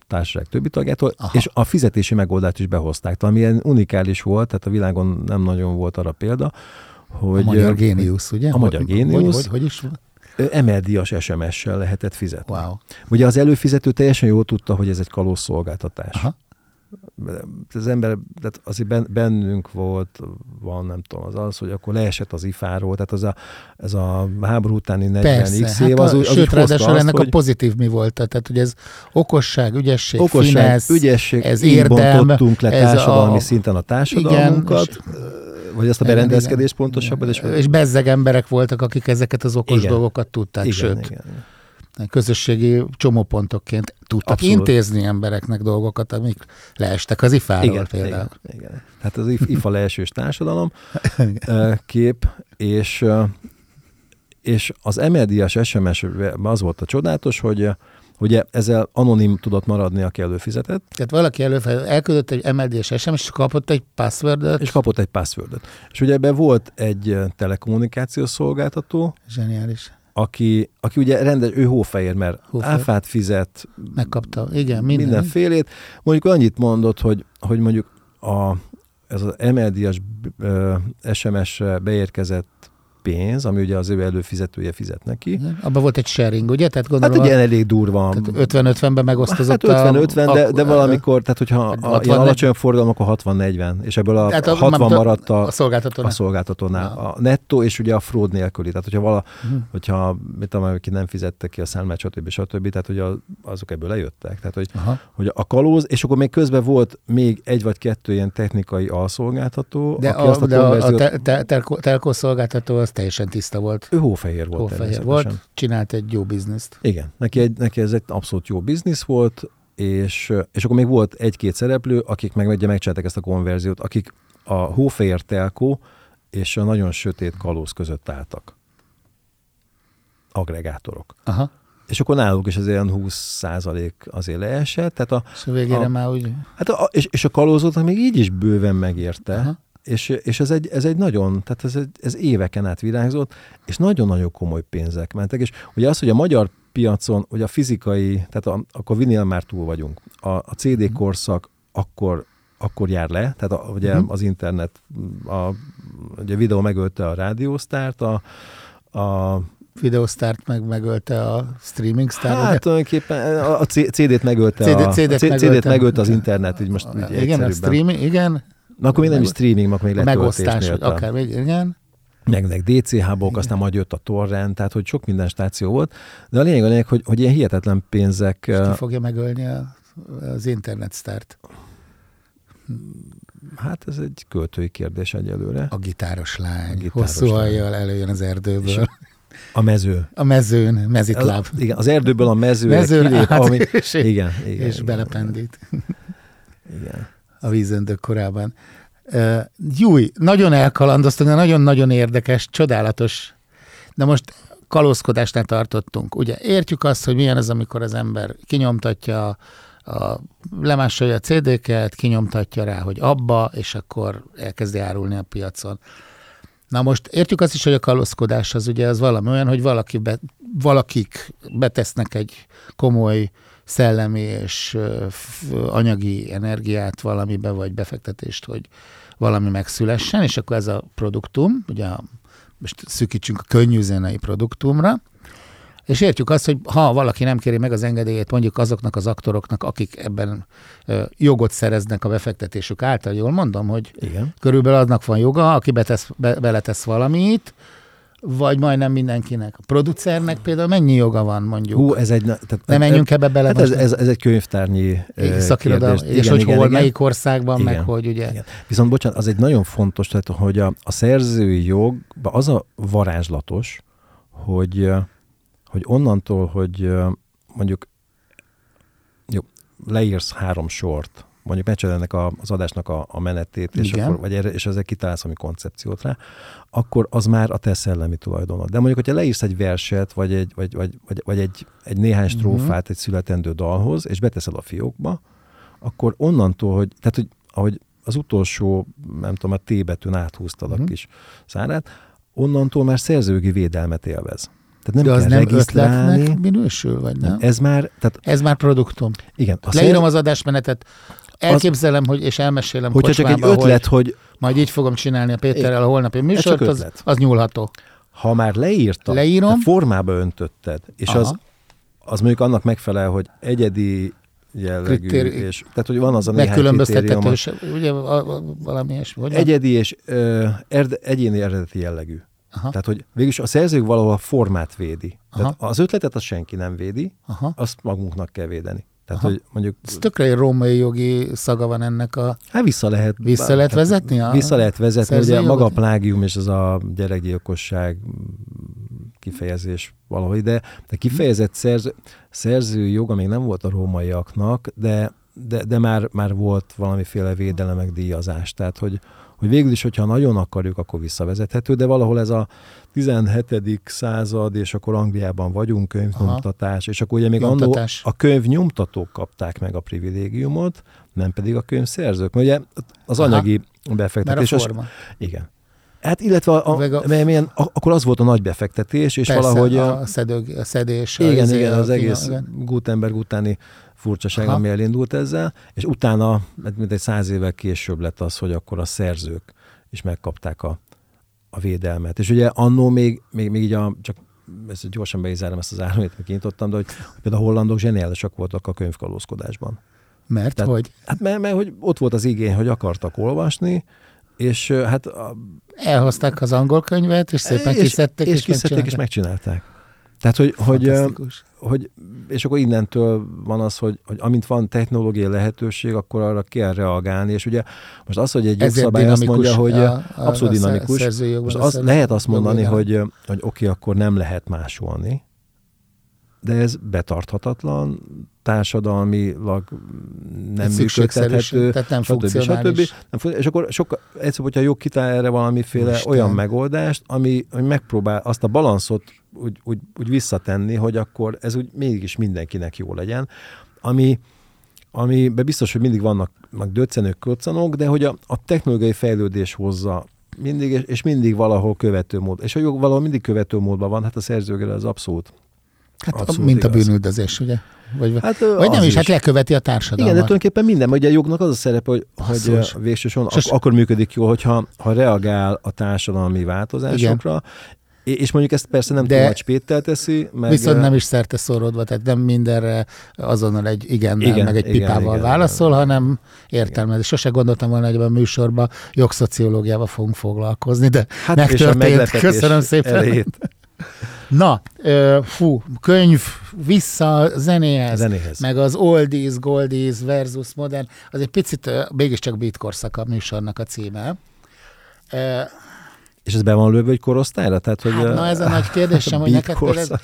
társaság többi tagjától, Aha. és a fizetési megoldást is behozták, ami ilyen unikális volt, tehát a világon nem nagyon volt arra példa, hogy... A magyar géniusz, ugye? A magyar géniusz. Hogy, hogy, hogy is volt? emeldias SMS-sel lehetett fizetni. Wow. Ugye az előfizető teljesen jól tudta, hogy ez egy kalóz szolgáltatás. Aha az ember, tehát azért bennünk volt, van nem tudom, az az, hogy akkor leesett az ifáról, tehát az a, ez a háború utáni 40 x év, hát az, az Sőt, ráadásul azt, ennek hogy, a pozitív mi volt, tehát hogy ez okosság, ügyesség, okosság, finesz, ügyesség, ez érdem, le ez társadalmi a, szinten a társadalmunkat, igen, vagy azt a berendezkedést pontosabban. És, és bezzeg emberek voltak, akik ezeket az okos igen, dolgokat tudták, igen, sőt. Igen, igen közösségi csomópontokként tudtak Abszolút. intézni embereknek dolgokat, amik leestek az IFA-ról igen, például. Igen, igen. Tehát az IFA leesős társadalom (laughs) kép, és, és az MLD-es SMS az volt a csodálatos, hogy Ugye ezzel anonim tudott maradni, aki előfizetett. Tehát valaki előfizetett, elküldött egy MLD-s SMS, és kapott egy passwordot. És kapott egy passwordot. És ugye ebben volt egy telekommunikációs szolgáltató. Zseniális aki, aki ugye rendes, ő hófehér, mert hófehér. áfát fizet. Megkapta, igen, minden. Mindenfélét. Mondjuk annyit mondott, hogy, hogy mondjuk a, ez az MLD-as SMS-re beérkezett pénz, ami ugye az ő előfizetője fizet neki. Abban volt egy sharing, ugye? Tehát gondolom, hát ugye elég durva. 50-50-ben megosztozott Hát 50-50, de, de valamikor, tehát hogyha a, ilyen alacsony forgalom, akkor 60-40, és ebből a, tehát a 60 maradt a, a szolgáltatónál. A, szolgáltatónál. Ja. a nettó, és ugye a fraud nélküli. Tehát hogyha, vala, uh-huh. hogyha mit tudom, aki nem fizette ki a számlát, stb. stb. Tehát hogy a, azok ebből lejöttek. Tehát, hogy, hogy a kalóz, és akkor még közben volt még egy vagy kettő ilyen technikai alszolgáltató, de aki a, azt a, de konverziót... a te, te, telko szolgáltató az teljesen tiszta volt. Ő hófehér volt. Hófehér volt, csinált egy jó bizniszt. Igen, neki, egy, neki ez egy abszolút jó biznisz volt, és, és akkor még volt egy-két szereplő, akik meg ugye megcsinálták ezt a konverziót, akik a hófehér telkó és a nagyon sötét kalóz között álltak. Agregátorok. Aha. És akkor náluk is az ilyen 20 százalék azért leesett. Tehát a, és a végére a, már úgy... Hát a, és, és a kalózotnak még így is bőven megérte, Aha és, és ez, egy, ez egy nagyon, tehát ez, egy- ez éveken át virágzott, és nagyon-nagyon komoly pénzek mentek, és ugye az, hogy a magyar piacon, hogy a fizikai, tehát a, akkor vinél már túl vagyunk. A, a CD korszak akkor, akkor jár le, tehát a, ugye Mhm. az internet, a, ugye a videó megölte a rádiósztárt, a, a Videosztárt meg megölte a streaming sztár. Hát tulajdonképpen a, CD-t megölte, CD a, CD-t a C- CD-t megölte. megölte az internet, így most így igen, a streaming, igen. Na, akkor még nem is streaming, akkor még A letöltés megosztás, vagy akár, még- igen. meg, meg DCH-bok, aztán majd jött a torrent, tehát hogy sok minden stáció volt, de a lényeg a lényeg, hogy, hogy ilyen hihetetlen pénzek, És ki fogja megölni a, az internet sztárt? hát ez egy költői kérdés egyelőre. A gitáros lány. A gitáros hosszú hajjal előjön az erdőből. És A mező. A mezőn, mezitláb. Az, igen, az erdőből a mezőre Mezőn kilép, át, ami, és- igen, igen, és igen, belependít Igen. A vízöndök korában. Uh, Júj, nagyon elkalandoztunk, de nagyon-nagyon érdekes, csodálatos. De most kalózkodásnál tartottunk. Ugye értjük azt, hogy milyen az, amikor az ember kinyomtatja a, a lemásolja a CD-ket, kinyomtatja rá, hogy abba, és akkor elkezdi árulni a piacon. Na most értjük azt is, hogy a kalózkodás az ugye az valami olyan, hogy valaki be, valakik betesznek egy komoly szellemi és anyagi energiát valamibe, vagy befektetést, hogy valami megszülessen, és akkor ez a produktum, ugye most szűkítsünk a könnyű zenei produktumra, és értjük azt, hogy ha valaki nem kéri meg az engedélyét mondjuk azoknak az aktoroknak, akik ebben jogot szereznek a befektetésük által, jól mondom, hogy Igen. körülbelül aznak van joga, aki betesz, be, beletesz valamit, vagy majdnem mindenkinek. A producernek például mennyi joga van mondjuk? Hú, ez egy... Tehát, ne menjünk ebbe bele Hát ez, ez, ez egy könyvtárnyi szakirodalom, és hogy hol, melyik országban, Igen. meg hogy ugye. Igen. Viszont bocsánat, az egy nagyon fontos, tehát, hogy a, a szerzői jogban az a varázslatos, hogy, hogy onnantól, hogy mondjuk jó, leírsz három sort, mondjuk a, az adásnak a, a menetét, és, Igen. akkor, vagy erre, és ezzel kitalálsz valami koncepciót rá, akkor az már a te szellemi tulajdonod. De mondjuk, hogyha leírsz egy verset, vagy egy, vagy, vagy, vagy, vagy egy, egy néhány strófát egy születendő dalhoz, és beteszed a fiókba, akkor onnantól, hogy, tehát, hogy ahogy az utolsó, nem tudom, a T betűn áthúztad Mhm. a kis szárát, onnantól már szerzőgi védelmet élvez. Tehát nem De az nem regisztrálni. ötletnek minősül, vagy nem? Ez már, tehát Ez már produktum. igen. A Leírom szerz- az adásmenetet, elképzelem, hogy, és elmesélem hogyha csak egy ötlet, hogy hogy majd így fogom csinálni a Péterrel a holnapi műsort, az, az nyúlható. ha már leírtad, Leírom. tehát formába öntötted, és Aha. az, az mondjuk annak megfelel, hogy egyedi jellegű, Kritéri- és, tehát hogy van az a néhány kritérium, ugye a- a- valami ilyesmi. Hogy egyedi és ö, erde, egyéni eredeti jellegű. Aha. Tehát, hogy végülis a szerzők valahol a formát védi. Tehát Aha. az ötletet az senki nem védi, Aha. azt magunknak kell védeni. Tehát, Aha. hogy mondjuk, Ez tökre egy római jogi szaga van ennek a... hát vissza lehet... Vissza lehet tehát vezetni a Vissza lehet vezetni, ugye maga a plágium és az a gyerekgyilkosság kifejezés valahogy, de, de kifejezett szerző, szerzői joga még nem volt a rómaiaknak, de, de, de már, már volt valamiféle védelem, meg díjazás. Tehát, hogy, hogy végül is, hogyha nagyon akarjuk, akkor visszavezethető, de valahol ez a 17. század, és akkor Angliában vagyunk, könyvnyomtatás, és akkor ugye még annó a könyvnyomtatók kapták meg a privilégiumot, nem pedig a könyvszerzők. Mert ugye az Aha. anyagi Mert a befektetés, az- forma. igen. Hát illetve a, a, a- milyen, akkor az volt a nagy befektetés, és Persze, valahogy... a, a szedés. a igen, izé, igen, a az egész igen. Gutenberg utáni furcsaság, Aha. ami elindult ezzel, és utána, hát mint egy száz évvel később lett az, hogy akkor a szerzők is megkapták a, a védelmet. És ugye annó még, még, még így a, csak ezt gyorsan be is zárom ezt az áramét, amit kinyitottam, de hogy például a hollandok zseniálisak voltak a könyvkalózkodásban. Mert Tehát- hogy Hát mert, mert hogy ott volt az igény, hogy akartak olvasni, és hát a, elhozták az angol könyvet, és szépen és, kiszedték, és, és, kiszedték, és megcsinálták. Tehát, hogy, hogy, hogy, és akkor innentől van az, hogy, hogy amint van technológiai lehetőség, akkor arra kell reagálni, és ugye most az, hogy egy jogszabály azt mondja, hogy a- a, abszolút dinamikus, jogban most az, lehet azt mondani, jogvédelem. hogy, hogy oké, akkor nem lehet másolni, de ez betarthatatlan, társadalmilag nem működtethető, tehát nem stb. stb. Nem, és akkor sokkal egyszerűbb, hogyha a jog kitál erre valamiféle Isten. olyan megoldást, ami, ami megpróbál azt a balanszot úgy, úgy, úgy visszatenni, hogy akkor ez úgy mégis mindenkinek jó legyen, ami amiben biztos, hogy mindig vannak meg döccenők, koccanok, de hogy a, a technológiai fejlődés hozza mindig, és mindig valahol követő mód. És hogy valahol mindig követő módban van, hát a szerzőgére az abszolút. Hát abszolút mint igaz. a bűnüldözés, ugye? Vagy, hát, vagy nem is, is, hát leköveti a társadalmat. Igen, de tulajdonképpen minden, ugye a jognak az a szerepe, hogy, hogy végső soron ak- akkor működik jól, hogyha ha reagál a társadalmi változásokra, Igen. És mondjuk ezt persze nem túl nagy spéttel teszi. Meg viszont nem is szerte szórodva, tehát nem mindenre azonnal egy igennel, igen, meg egy igen, pipával igen, válaszol, igen. hanem értelmez. Sose gondoltam volna, hogy a műsorban jogszociológiával fogunk foglalkozni, de hát megtörtént. Köszönöm szépen. Elét. Na, fú, könyv vissza zenéhez, zenéhez, meg az oldies, goldies versus modern, az egy picit mégiscsak beat korszak a műsornak a címe. És ez be van lőve egy korosztályra? Tehát, hogy hát, na ez a nagy kérdésem, (laughs) hogy neked például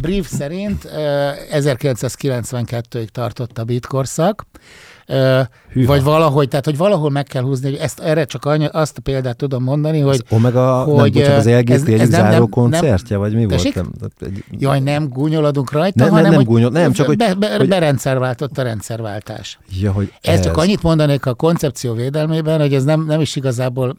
brief szerint 1992-ig tartott a beat korszak, Hűha. Vagy valahogy, tehát hogy valahol meg kell húzni, hogy ezt, erre csak anya, azt a példát tudom mondani, hogy... Az Omega, hogy, nem, bocsánat, az LGT ez, ez záró nem, koncertje, nem, vagy mi tessék? volt? Nem, egy... Jaj, nem gúnyoladunk rajta, nem, hanem nem, nem, gúnyol, nem csak, hogy... Be, be, hogy... Berendszerváltott a rendszerváltás. Ja, hogy ez. ez csak annyit mondanék a koncepció védelmében, hogy ez nem, nem is igazából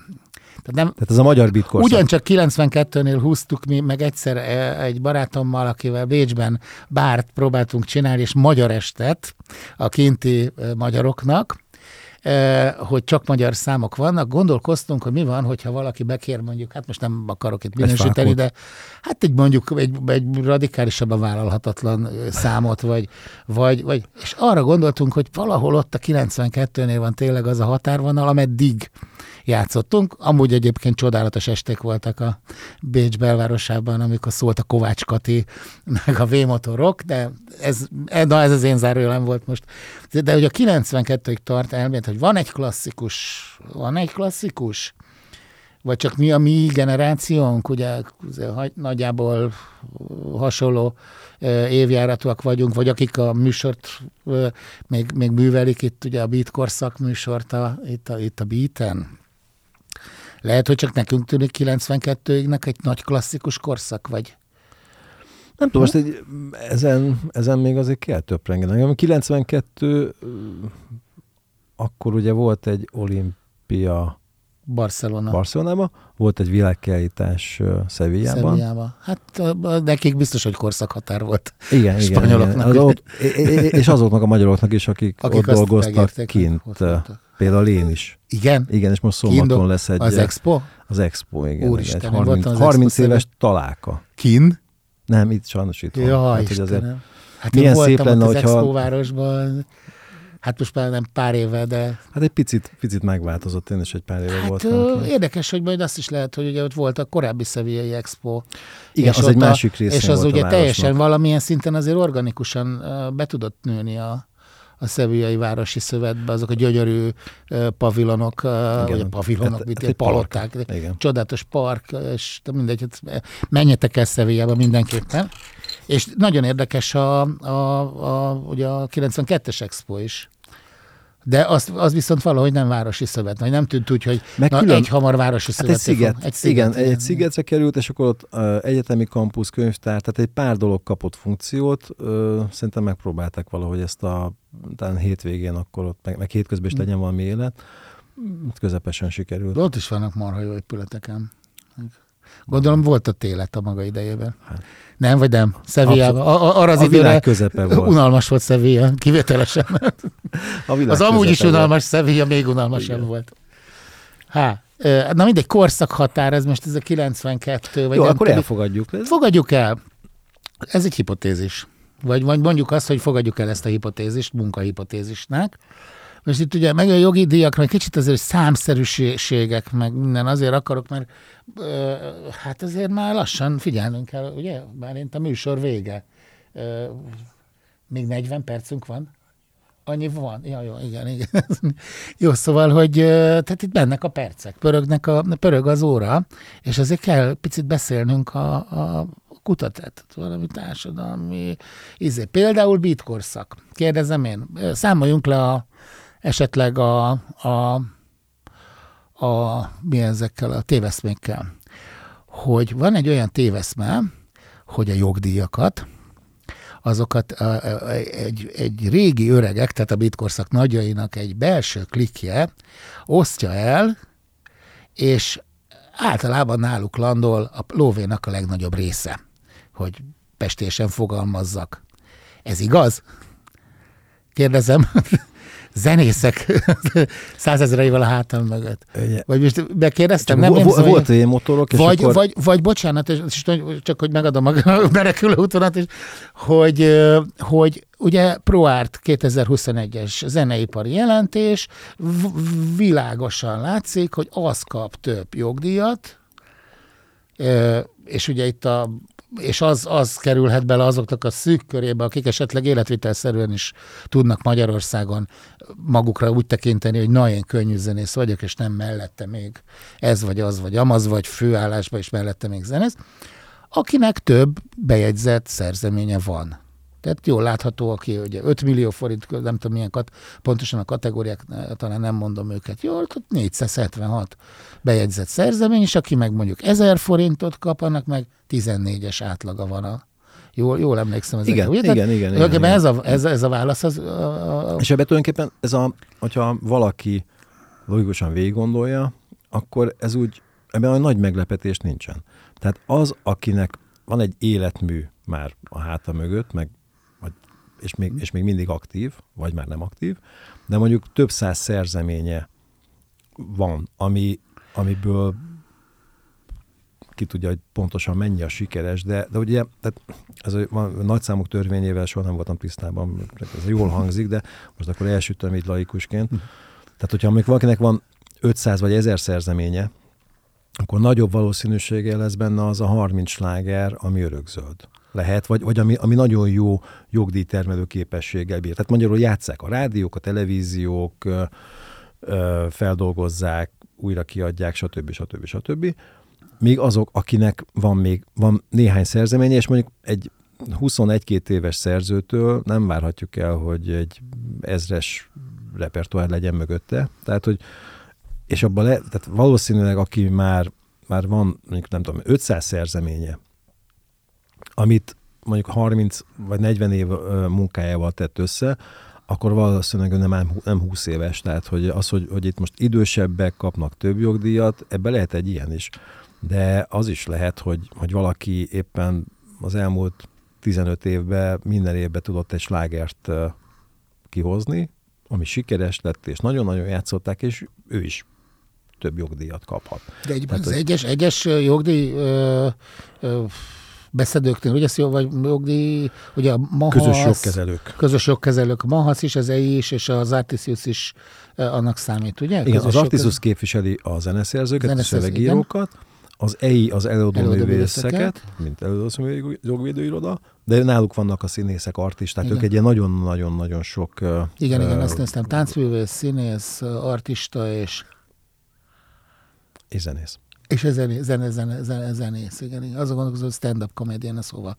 tehát, nem, Tehát ez a magyar bitkorszak. Ugyancsak 92-nél húztuk mi, meg egyszer e, egy barátommal, akivel Bécsben bárt próbáltunk csinálni, és magyar estet a kinti e, magyaroknak, e, hogy csak magyar számok vannak. Gondolkoztunk, hogy mi van, hogyha valaki bekér mondjuk, hát most nem akarok itt minősíteni, de hát egy mondjuk egy, egy radikálisabban vállalhatatlan számot, vagy, vagy, vagy, és arra gondoltunk, hogy valahol ott a 92-nél van tényleg az a határvonal, ameddig játszottunk. Amúgy egyébként csodálatos esték voltak a Bécs belvárosában, amikor szólt a Kovács Kati, meg a V-motorok, de ez, na ez az én zárójelem volt most. De, de hogy a 92-ig tart elmélet, hogy van egy klasszikus, van egy klasszikus, vagy csak mi a mi generációnk, ugye nagyjából hasonló évjáratúak vagyunk, vagy akik a műsort még, még művelik, itt ugye a Beat korszak műsort a, itt, a, itt a Beaten. Lehet, hogy csak nekünk tűnik 92-ig egy nagy klasszikus korszak, vagy? Nem tudom, most egy, ezen, ezen még azért kell töprengeni. 92 akkor ugye volt egy olimpia Barcelona. Barcelonában, volt egy világkiállítás uh, Szevillában. Szevillában. Hát nekik biztos, hogy korszakhatár volt. Igen, Spanyoloknak. Igen, ott, és azoknak a magyaroknak is, akik, akik ott dolgoztak kint. Ott Például én is. Igen? Igen, és most szombaton lesz egy... Az Expo? Az Expo, igen. Úristen, egy 30, az 30 Expo éves találka. Kin? Nem, itt sajnos itt van. Ja, hát, hogy azért hát milyen szép lenne, az hogyha... Hát most már nem pár éve, de... Hát egy picit, picit megváltozott, én is egy pár éve hát, voltam. Ö, érdekes, hogy majd azt is lehet, hogy ugye ott volt a korábbi Sevillai Expo. Igen, az egy másik rész. És az ugye teljesen valamilyen szinten azért organikusan be tudott nőni a, a Szevillai Városi Szövetbe, azok a gyönyörű pavilonok, Igen. vagy a pavilonok, hát, mint hát paloták, Igen. csodálatos park, és mindegy, hát menjetek el Szevillába mindenképpen. És nagyon érdekes a, a, a, ugye a 92-es Expo is. De az, az viszont valahogy nem városi szövet, vagy nem tűnt úgy, hogy Meg na, külön, egy hamar városi. Hát egy sziget, egy sziget, igen, igen, egy szigetre került, és akkor ott uh, egyetemi kampusz, könyvtár, tehát egy pár dolog kapott funkciót. Uh, szerintem megpróbálták valahogy ezt a talán hétvégén akkor ott, meg, meg hétközben is legyen valami élet. Közepesen sikerült. De ott is vannak marha jó épületeken. Gondolom volt a télet a maga idejében. Hát. Nem, vagy nem? Szevillában. Arra az a időre közepe volt. unalmas volt Szevilla, kivételesen. (laughs) A az amúgy is unalmas Szevilla, még unalmasabb Igen. volt. Há, na mindegy, korszakhatár, ez most ez a 92. Vagy Jó, nem akkor tudom, elfogadjuk. Fogadjuk el. Ez egy hipotézis. Vagy mondjuk azt, hogy fogadjuk el ezt a hipotézist munkahipotézisnek. Most itt ugye meg a jogi díjakra egy kicsit azért számszerűségek, meg minden azért akarok, mert ö, hát azért már lassan figyelnünk kell, ugye? Már a műsor vége. Ö, még 40 percünk van? Annyi van? Ja, jó, igen, igen. (laughs) jó, szóval, hogy tehát itt bennek a percek, pörögnek a, pörög az óra, és azért kell picit beszélnünk a, a kutatát, valami társadalmi izé. Például bitkorszak. Kérdezem én, számoljunk le a, esetleg a, a, a mi ezekkel a téveszmékkel, hogy van egy olyan téveszme, hogy a jogdíjakat, azokat egy, egy régi öregek, tehát a bitkorszak nagyjainak egy belső klikje osztja el, és általában náluk landol a lóvénak a legnagyobb része, hogy pestésen fogalmazzak. Ez igaz? Kérdezem (laughs) zenészek (laughs) százezreivel a hátam mögött. Ugye. Vagy most bekérdeztem? nem, nem szóval volt ilyen motorok, és vagy, akkor... vagy, vagy bocsánat, és csak hogy megadom a (laughs) berekülő útonat, és, hogy, hogy ugye ProArt 2021-es zeneipari jelentés világosan látszik, hogy az kap több jogdíjat, és ugye itt a és az, az kerülhet bele azoknak a szűk körébe, akik esetleg életvitelszerűen is tudnak Magyarországon magukra úgy tekinteni, hogy na, én könnyű zenész vagyok, és nem mellette még ez vagy az, vagy amaz, vagy főállásban is mellette még zenész, akinek több bejegyzett szerzeménye van. Tehát jól látható, aki ugye 5 millió forint, nem tudom milyen kat, pontosan a kategóriák, talán nem mondom őket jól, 476 bejegyzett szerzemény, és aki meg mondjuk 1000 forintot kap, annak meg 14-es átlaga van a Jól, jól emlékszem ezekre. Igen, ugye? igen, igen, igen, igen. Ez, a, ez, ez a válasz. Az, a, a... És ebben tulajdonképpen, ez a, hogyha valaki logikusan végig gondolja, akkor ez úgy, ebben a nagy meglepetés nincsen. Tehát az, akinek van egy életmű már a háta mögött, meg és még, és még mindig aktív, vagy már nem aktív, de mondjuk több száz szerzeménye van, ami, amiből ki tudja, hogy pontosan mennyi a sikeres, de, de ugye tehát ez a, a nagyszámok törvényével soha nem voltam tisztában, ez jól hangzik, de most akkor elsütöm így laikusként. Hm. Tehát, hogyha még valakinek van 500 vagy 1000 szerzeménye, akkor nagyobb valószínűsége lesz benne az a 30 sláger, ami örökzöld lehet, vagy, vagy ami, ami nagyon jó jogdíjtermelő képességgel bír. Tehát magyarul játszák a rádiók, a televíziók, ö, ö, feldolgozzák, újra kiadják, stb. stb. stb. Még azok, akinek van még van néhány szerzeménye, és mondjuk egy 21-2 éves szerzőtől nem várhatjuk el, hogy egy ezres repertoár legyen mögötte. Tehát, hogy és abban le, tehát valószínűleg aki már, már van, mondjuk nem tudom, 500 szerzeménye, amit mondjuk 30 vagy 40 év munkájával tett össze, akkor valószínűleg nem, nem 20 éves. Tehát, hogy az, hogy, hogy itt most idősebbek kapnak több jogdíjat, ebbe lehet egy ilyen is. De az is lehet, hogy, hogy valaki éppen az elmúlt 15 évben minden évben tudott egy slágert kihozni, ami sikeres lett, és nagyon-nagyon játszották, és ő is több jogdíjat kaphat. De egyben Tehát, az hogy... egyes, egyes jogdíj ö, ö, beszedőknél, ugye jó, vagy jogdíj, ugye a Mahasz, közös jogkezelők. Közös jogkezelők. Mahasz is, az EI is, és az Artisius is annak számít, ugye? Igen, közös az Artisius képviseli a zeneszerzőket, Zeneszerző, a szövegírókat, igen. az EI az előadóművészeket, mint előadó jogvédőiroda, de náluk vannak a színészek, artisták, igen. ők egy ilyen nagyon-nagyon-nagyon sok... Igen, uh, igen, ezt néztem. Táncművész, színész, artista és... És zenész. És ez zene, zene, zene, zene, zenész, igen. igen. Azon gondolkozom, hogy stand-up comédián a szóval.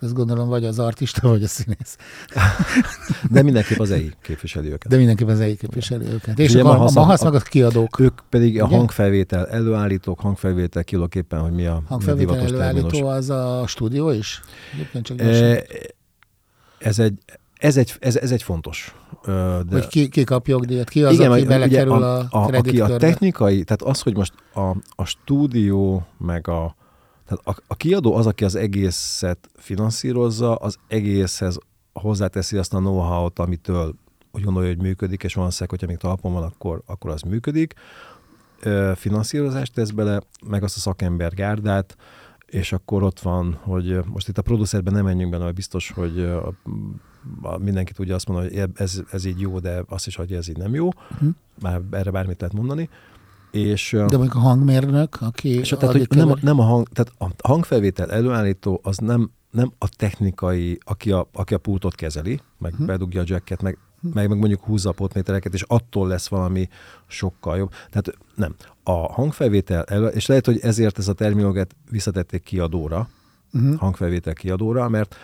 Ezt gondolom, vagy az artista, vagy a színész. De mindenképp az EI képviseli őket. De mindenképp az EI képviseli őket. És, és a, a Mahasz meg a kiadók. Ők pedig ugye? a hangfelvétel előállítók, hangfelvétel kilóképpen, hogy mi a Hangfelvétel előállító terminus. az a stúdió is? csak e, ez egy, ez egy, ez, ez egy fontos. De... Hogy ki, ki kap jogdíjat, ki az, Igen, aki belekerül a, a, a, aki a technikai, tehát az, hogy most a, a stúdió, meg a, tehát a, a kiadó az, aki az egészet finanszírozza, az egészhez hozzáteszi azt a know-how-t, amitől úgy gondolja, hogy működik, és van szek, hogyha még talpon van, akkor, akkor az működik. Finanszírozást tesz bele, meg azt a szakember gárdát, és akkor ott van, hogy most itt a producerben nem menjünk benne, biztos, hogy mindenki tudja azt mondani, hogy ez, ez így jó, de azt is, hogy ez így nem jó. Uh-huh. Már erre bármit lehet mondani. És, de mondjuk a hangmérnök, aki... És tehát, hogy nem, a, nem a, hang, tehát a hangfelvétel előállító az nem, nem a technikai, aki a, aki a pultot kezeli, meg uh-huh. bedugja a jacket, meg, uh-huh. meg, meg mondjuk húzza a potmétereket, és attól lesz valami sokkal jobb. Tehát nem. A hangfelvétel, elő, és lehet, hogy ezért ez a terminológiát visszatették kiadóra, uh-huh. hangfelvétel kiadóra, mert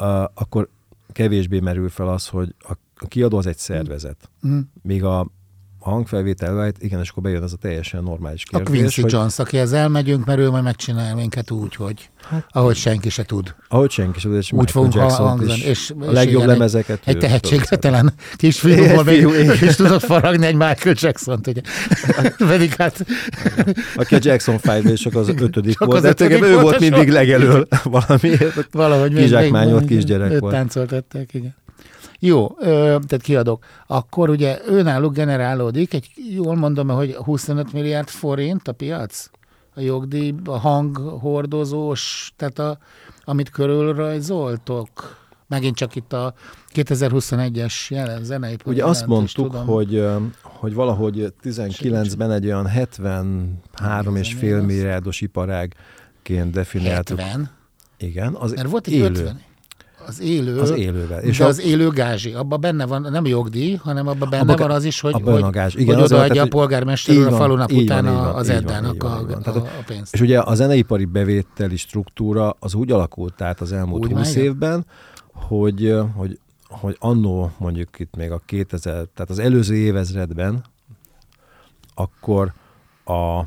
uh, akkor kevésbé merül fel az, hogy a, a kiadó az egy szervezet. Mm. Míg a a hangfelvétel vált, igen, és akkor bejön ez a teljesen normális A kérdés. Quincy hogy, Jones, akihez elmegyünk, mert ő majd megcsinálja minket úgy, hogy ahogy senki se tud. Ahogy senki sem, és Úgy fogunk hangzani. És, a legjobb igen, egy- lemezeket. Egy ő tehetségtelen kisfiúból Egy fiú, még és tudott faragni egy Michael Jackson-t, ugye. (laughs) Pedig hát Aki a Jackson 5 és csak az ötödik Csak volt, az de ötödik tulajdonképpen ő volt a mindig legelől valamiért. valahogy Kizsákmányolt kisgyerek őt volt. táncoltatták, igen. Jó, ö, tehát kiadok. Akkor ugye őnáluk generálódik, egy, jól mondom, hogy 25 milliárd forint a piac? A jogdíj, a hanghordozós, tehát a, amit körülrajzoltok? Megint csak itt a 2021-es jelen, zenei Ugye azt mondtuk, tudom. hogy, hogy valahogy 19-ben egy olyan 73,5 igaz. milliárdos iparágként definiáltuk. 70, Igen, az mert volt egy élő. 50. Az élő, Az élővel. és de az élő gázsi, abban benne van, nem jogdíj, hanem abban benne Abba- van az is, hogy, abban hogy, a gázs. hogy Igen, azért van, odaadja tehát, a hogy- polgármester a van, így van, az Eddának a, van. a, Tehát, a pénzt. És ugye a zeneipari bevételi struktúra az úgy alakult át az elmúlt Úgy 20 már igen. évben, hogy, hogy, hogy annó mondjuk itt még a 2000, tehát az előző évezredben, akkor a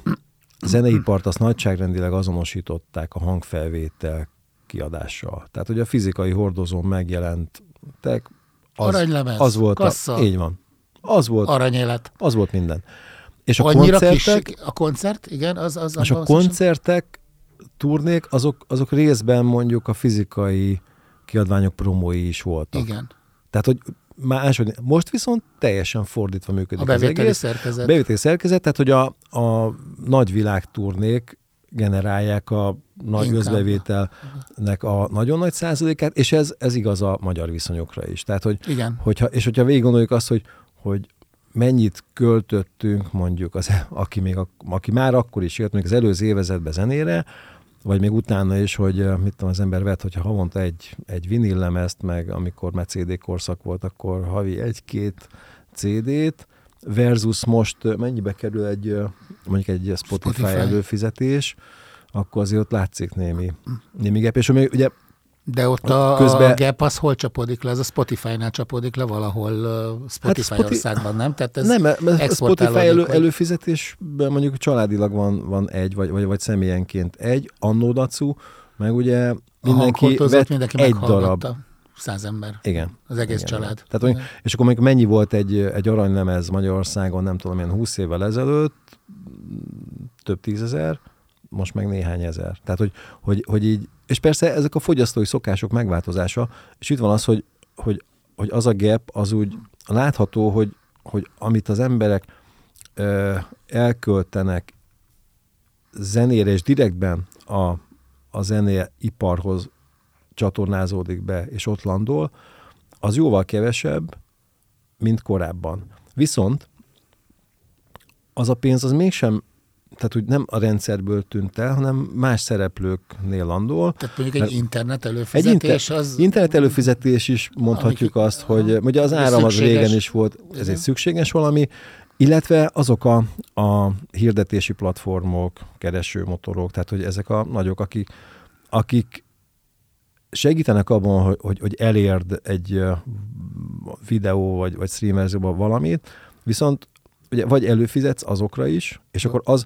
zeneipart azt nagyságrendileg azonosították a hangfelvétel kiadással. Tehát, hogy a fizikai hordozón megjelentek, az, Aranylemez, az volt kassa. a, így van. Az volt, Aranyélet. az volt minden. És a Annyira koncertek, kis, a koncert, igen, az, az és a az- koncertek, turnék, azok, azok részben mondjuk a fizikai kiadványok promói is voltak. Igen, Tehát, hogy máshogy, most viszont teljesen fordítva működik a az bevételi egész. szerkezet. Bevételi szerkezet, tehát, hogy a, a nagy világturnék generálják a nagy Inkább. összbevételnek a nagyon nagy százalékát, és ez, ez igaz a magyar viszonyokra is. Tehát, hogy Igen. hogyha, és hogyha végig gondoljuk azt, hogy, hogy mennyit költöttünk mondjuk, az, aki, még, a- aki már akkor is élt, még az előző évezetben zenére, vagy még utána is, hogy eh, mit tudom, az ember vett, hogyha havonta egy, egy vinillemezt, meg amikor már CD korszak volt, akkor havi egy-két CD-t, versus most mennyibe kerül egy, mondjuk egy Spotify, Spotify. előfizetés, akkor azért ott látszik némi, némi gap. És még ugye De ott a, Közben- a gap az hol csapódik le? Ez a Spotify-nál csapódik le valahol Spotify Spoti- országban, nem? Tehát ez nem, mert Spotify exportálódik, elő, vagy- előfizetésben mondjuk családilag van, van egy, vagy, vagy, vagy személyenként egy, annó dacu, meg ugye a mindenki hangkortozót vett mindenki egy darab. Száz ember. Igen. Az egész igen, család. Tehát, mondjuk, és akkor mondjuk mennyi volt egy, egy aranylemez Magyarországon, nem tudom, ilyen 20 évvel ezelőtt, több tízezer, most meg néhány ezer. Tehát, hogy, hogy, hogy így, és persze ezek a fogyasztói szokások megváltozása, és itt van az, hogy, hogy, hogy az a gap, az úgy látható, hogy, hogy amit az emberek ö, elköltenek zenére, és direktben a, a zeneiparhoz csatornázódik be, és ott landol, az jóval kevesebb, mint korábban. Viszont az a pénz az mégsem, tehát úgy nem a rendszerből tűnt el, hanem más szereplőknél landol. Tehát mondjuk egy internet Egy előfizetés inter- az... internet előfizetés is mondhatjuk Amik- azt, hogy ugye az áram az régen is volt, ez Igen. egy szükséges valami, illetve azok a, a hirdetési platformok, keresőmotorok, tehát hogy ezek a nagyok, akik, akik segítenek abban, hogy, hogy, hogy elérd egy videó vagy, vagy streamerzőben valamit, viszont ugye vagy előfizetsz azokra is, és akkor az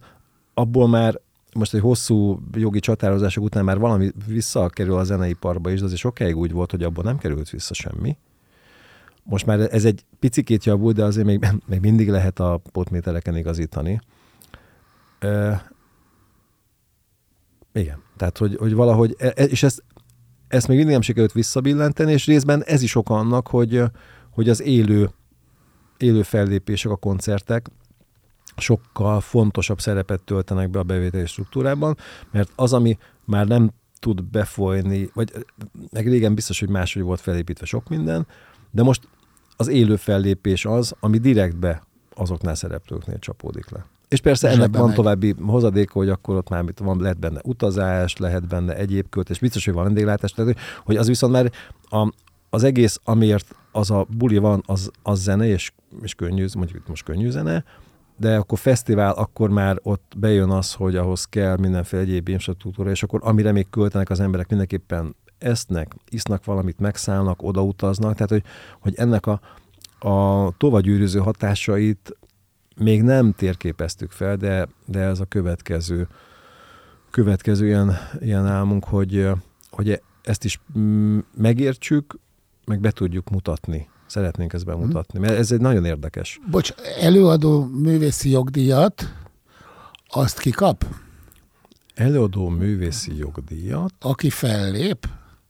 abból már most egy hosszú jogi csatározások után már valami visszakerül a zeneiparba is, de azért sokáig úgy volt, hogy abból nem került vissza semmi. Most már ez egy picikét javult, de azért még, (laughs) még mindig lehet a potmétereken igazítani. Ö, igen, tehát hogy, hogy valahogy, e- e- és ezt, ezt még mindig nem sikerült visszabillenteni, és részben ez is oka annak, hogy, hogy az élő, élő fellépések, a koncertek sokkal fontosabb szerepet töltenek be a bevételi struktúrában, mert az, ami már nem tud befolyni, vagy meg régen biztos, hogy máshogy volt felépítve sok minden, de most az élő fellépés az, ami direktbe azoknál szereplőknél csapódik le. És persze ennek van megy. további hozadéka, hogy akkor ott már mit van, lehet benne utazás, lehet benne egyéb költés, biztos, hogy van vendéglátás, hogy- hogy az viszont már a, az egész, amiért az a buli van, az, az zene, és, és könnyű, mondjuk itt most könnyű zene, de akkor fesztivál, akkor már ott bejön az, hogy ahhoz kell mindenféle egyéb infrastruktúra, és akkor amire még költenek az emberek mindenképpen esznek, isznak valamit, megszállnak, odautaznak, tehát hogy, hogy ennek a, a tovagyűrűző hatásait még nem térképeztük fel, de, de ez a következő, következő ilyen, ilyen álmunk, hogy, hogy ezt is mm, megértsük, meg be tudjuk mutatni. Szeretnénk ezt bemutatni, mert ez egy nagyon érdekes. Bocs, előadó művészi jogdíjat azt ki kap? Előadó művészi jogdíjat? Aki fellép?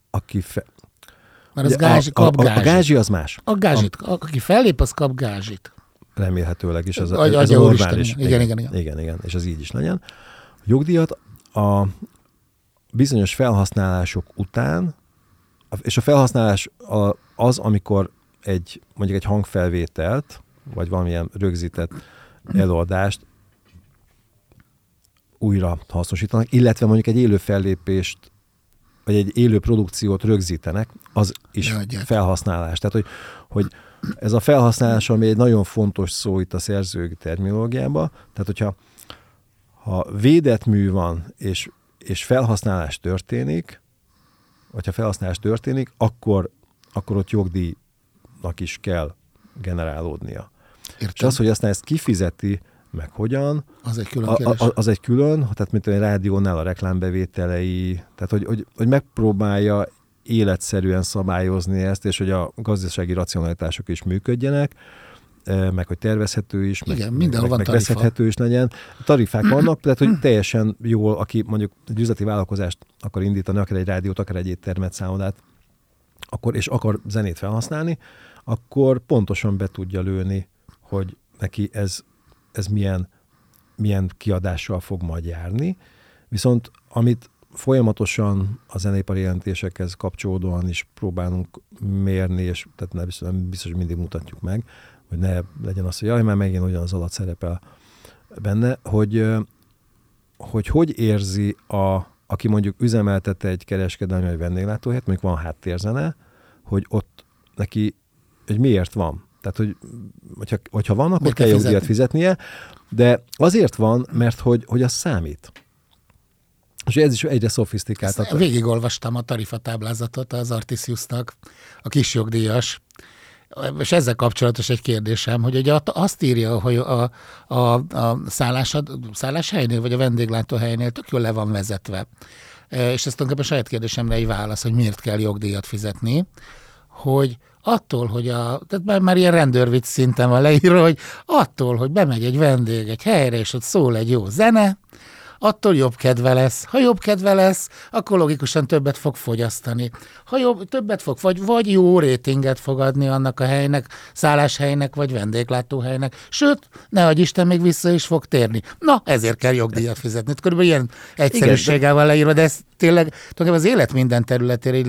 Aki fe... Mert az gázsi, kap a, a, gázsit. a gázsi az más. A gázsit. A, aki fellép, az kap gázsit. Remélhetőleg is. Ez, Agy- ez a normális. igen, igen, igen, igen. igen, igen. És az így is legyen. A jogdíjat a bizonyos felhasználások után, és a felhasználás a- az, amikor egy, mondjuk egy hangfelvételt, vagy valamilyen rögzített előadást újra hasznosítanak, illetve mondjuk egy élő fellépést, vagy egy élő produkciót rögzítenek, az is adják. felhasználás. Tehát, hogy, hogy ez a felhasználás, ami egy nagyon fontos szó itt a szerzői terminológiában, tehát hogyha ha védett mű van, és, és felhasználás történik, vagy ha felhasználás történik, akkor, akkor ott jogdíjnak is kell generálódnia. És Értem? az, hogy aztán ezt kifizeti, meg hogyan, az egy külön a, a, az egy külön, tehát mint egy rádiónál a reklámbevételei, tehát hogy, hogy, hogy megpróbálja életszerűen szabályozni ezt, és hogy a gazdasági racionalitások is működjenek, eh, meg hogy tervezhető is, meg, Igen, mindenhol meg, van meg is legyen. Tarifák vannak, tehát hogy teljesen jól, aki mondjuk egy üzleti vállalkozást akar indítani, akár egy rádiót, akár egy éttermet, szállodát, akkor, és akar zenét felhasználni, akkor pontosan be tudja lőni, hogy neki ez, ez milyen, milyen kiadással fog majd járni. Viszont amit folyamatosan a zenépari jelentésekhez kapcsolódóan is próbálunk mérni, és tehát nem biztos, nem biztos, hogy mindig mutatjuk meg, hogy ne legyen az, hogy jaj, már megint ugyanaz alatt szerepel benne, hogy hogy, hogy érzi a, aki mondjuk üzemeltet egy kereskedelmi vagy vendéglátóhelyet, mondjuk van háttérzene, hogy ott neki, hogy miért van. Tehát, hogy hogyha, hogyha van, akkor Miért kell jogdíjat fizetni? fizetnie, de azért van, mert hogy, hogy az számít. És ez is egyre szofisztikáltabb. Végigolvastam a tarifatáblázatot az Artisiusnak, a kis jogdíjas, és ezzel kapcsolatos egy kérdésem, hogy ugye azt írja, hogy a, a, a szállásad, szálláshelynél, vagy a vendéglátóhelynél tök jól le van vezetve. E, És ez tulajdonképpen saját kérdésemre egy válasz, hogy miért kell jogdíjat fizetni, hogy attól, hogy a, tehát már, már ilyen rendőrvicc szinten van leírva, hogy attól, hogy bemegy egy vendég egy helyre, és ott szól egy jó zene, attól jobb kedve lesz. Ha jobb kedve lesz, akkor logikusan többet fog fogyasztani. Ha jobb, többet fog, vagy, vagy jó rétinget fog adni annak a helynek, szálláshelynek, vagy vendéglátóhelynek. Sőt, ne adj Isten, még vissza is fog térni. Na, ezért kell jogdíjat fizetni. Körülbelül ilyen egyszerűséggel van leírva, de ez tényleg tulajdonképpen az élet minden területére így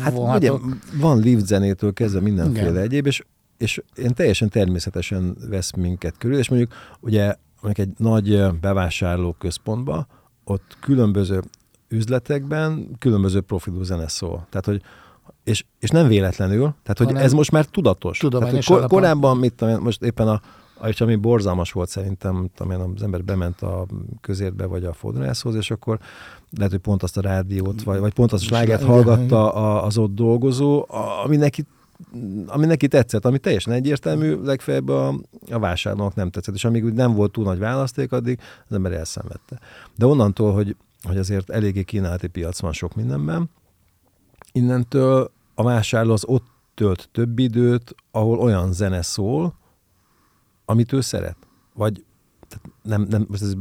Hát ugye, van lift zenétől kezdve mindenféle Igen. egyéb, és, és én teljesen természetesen vesz minket körül, és mondjuk ugye mondjuk egy nagy bevásárlóközpontba, ott különböző üzletekben különböző profilú zene szól. Tehát, hogy és, és nem véletlenül, tehát hogy Hanem ez most már tudatos. Tehát, hogy kor, korábban, mit tudom, most éppen a, és ami borzalmas volt szerintem, én, az ember bement a közérbe vagy a fodrászhoz, és akkor lehet, hogy pont azt a rádiót, vagy, vagy pont azt a slágert hallgatta a, az ott dolgozó, a- ami neki ami neki tetszett, ami teljesen egyértelmű, legfeljebb a, a vásárlónak nem tetszett, és amíg nem volt túl nagy választék, addig az ember elszenvedte. De onnantól, hogy, hogy azért eléggé kínálati piac van sok mindenben, innentől a vásárló az ott tölt több időt, ahol olyan zene szól, amit ő szeret. Vagy tehát nem, nem, ez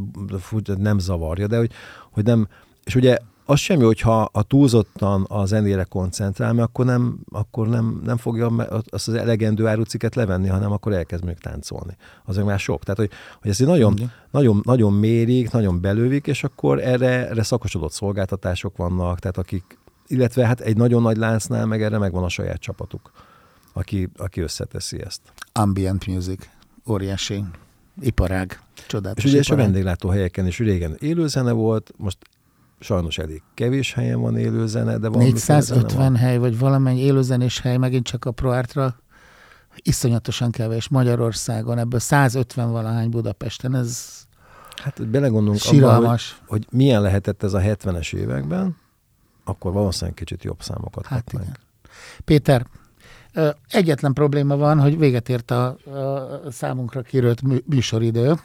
nem zavarja, de hogy, hogy nem, és ugye az semmi, hogyha a túlzottan a zenére koncentrál, mert akkor nem, akkor nem, nem fogja azt az elegendő áruciket levenni, hanem akkor elkezd mondjuk táncolni. Az már sok. Tehát, hogy, hogy ezt nagyon, nagyon, nagyon mérik, nagyon belővik, és akkor erre, erre szakosodott szolgáltatások vannak, tehát akik, illetve hát egy nagyon nagy láncnál meg erre megvan a saját csapatuk, aki, aki összeteszi ezt. Ambient music, óriási iparág, csodálatos És ugye és a iparág. vendéglátó helyeken is régen élőzene volt, most sajnos elég kevés helyen van élőzene, de van 450 hely, vagy valamennyi élőzenés hely, megint csak a ProArtra, iszonyatosan kevés Magyarországon, ebből 150 valahány Budapesten, ez Hát belegondolunk abba, hogy, hogy milyen lehetett ez a 70-es években, akkor valószínűleg kicsit jobb számokat Hát igen. Péter, Egyetlen probléma van, hogy véget ért a, a számunkra kirőlt műsoridő,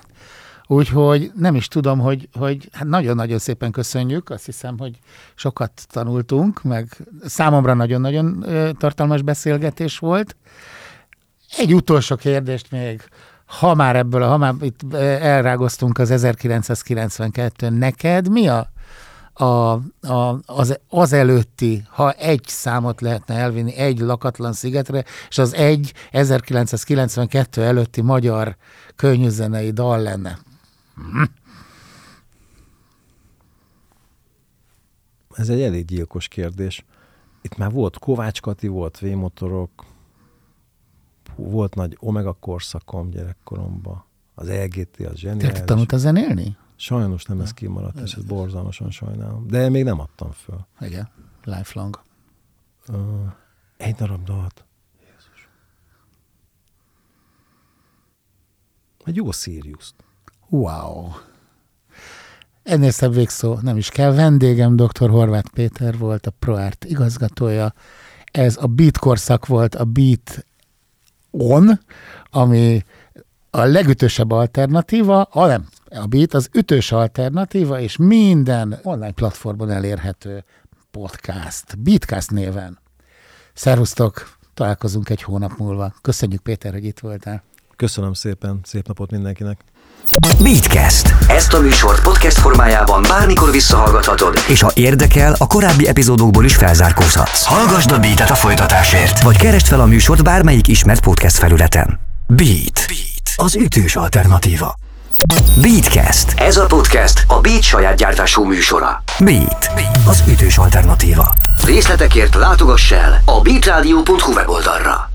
Úgyhogy nem is tudom, hogy, hogy hát nagyon-nagyon szépen köszönjük, azt hiszem, hogy sokat tanultunk, meg számomra nagyon-nagyon tartalmas beszélgetés volt. Egy utolsó kérdést még, ha már ebből, ha már itt elrágoztunk az 1992 neked mi a, a, a, az, az előtti, ha egy számot lehetne elvinni egy lakatlan szigetre, és az egy 1992 előtti magyar könnyűzenei dal lenne. Hm. Ez egy elég gyilkos kérdés. Itt már volt Kovács Kati, volt V-motorok, volt nagy Omega korszakom gyerekkoromban, az LGT, az zseniális. Te tanultál zenélni? Sajnos nem ez kimaradt, és ezt borzalmasan sajnálom. De még nem adtam föl. Igen, lifelong. Uh, egy darab dalt. Jézus. Egy jó Sirius-t. Wow. Ennél szebb végszó nem is kell. Vendégem dr. Horváth Péter volt, a ProArt igazgatója. Ez a Beat korszak volt, a Beat On, ami a legütősebb alternatíva, a nem, a Beat az ütős alternatíva, és minden online platformon elérhető podcast, Beatcast néven. Szervusztok, találkozunk egy hónap múlva. Köszönjük Péter, hogy itt voltál. Köszönöm szépen, szép napot mindenkinek. Beatcast. Ezt a műsort podcast formájában bármikor visszahallgathatod, és ha érdekel, a korábbi epizódokból is felzárkózhatsz. Hallgasd a Beat-et a folytatásért, vagy keresd fel a műsort bármelyik ismert podcast felületen. Beat. Beat. Az ütős alternatíva. Beatcast. Ez a podcast a Beat saját gyártású műsora. Beat. Beat. Az ütős alternatíva. Részletekért látogass el a beatradio.hu weboldalra.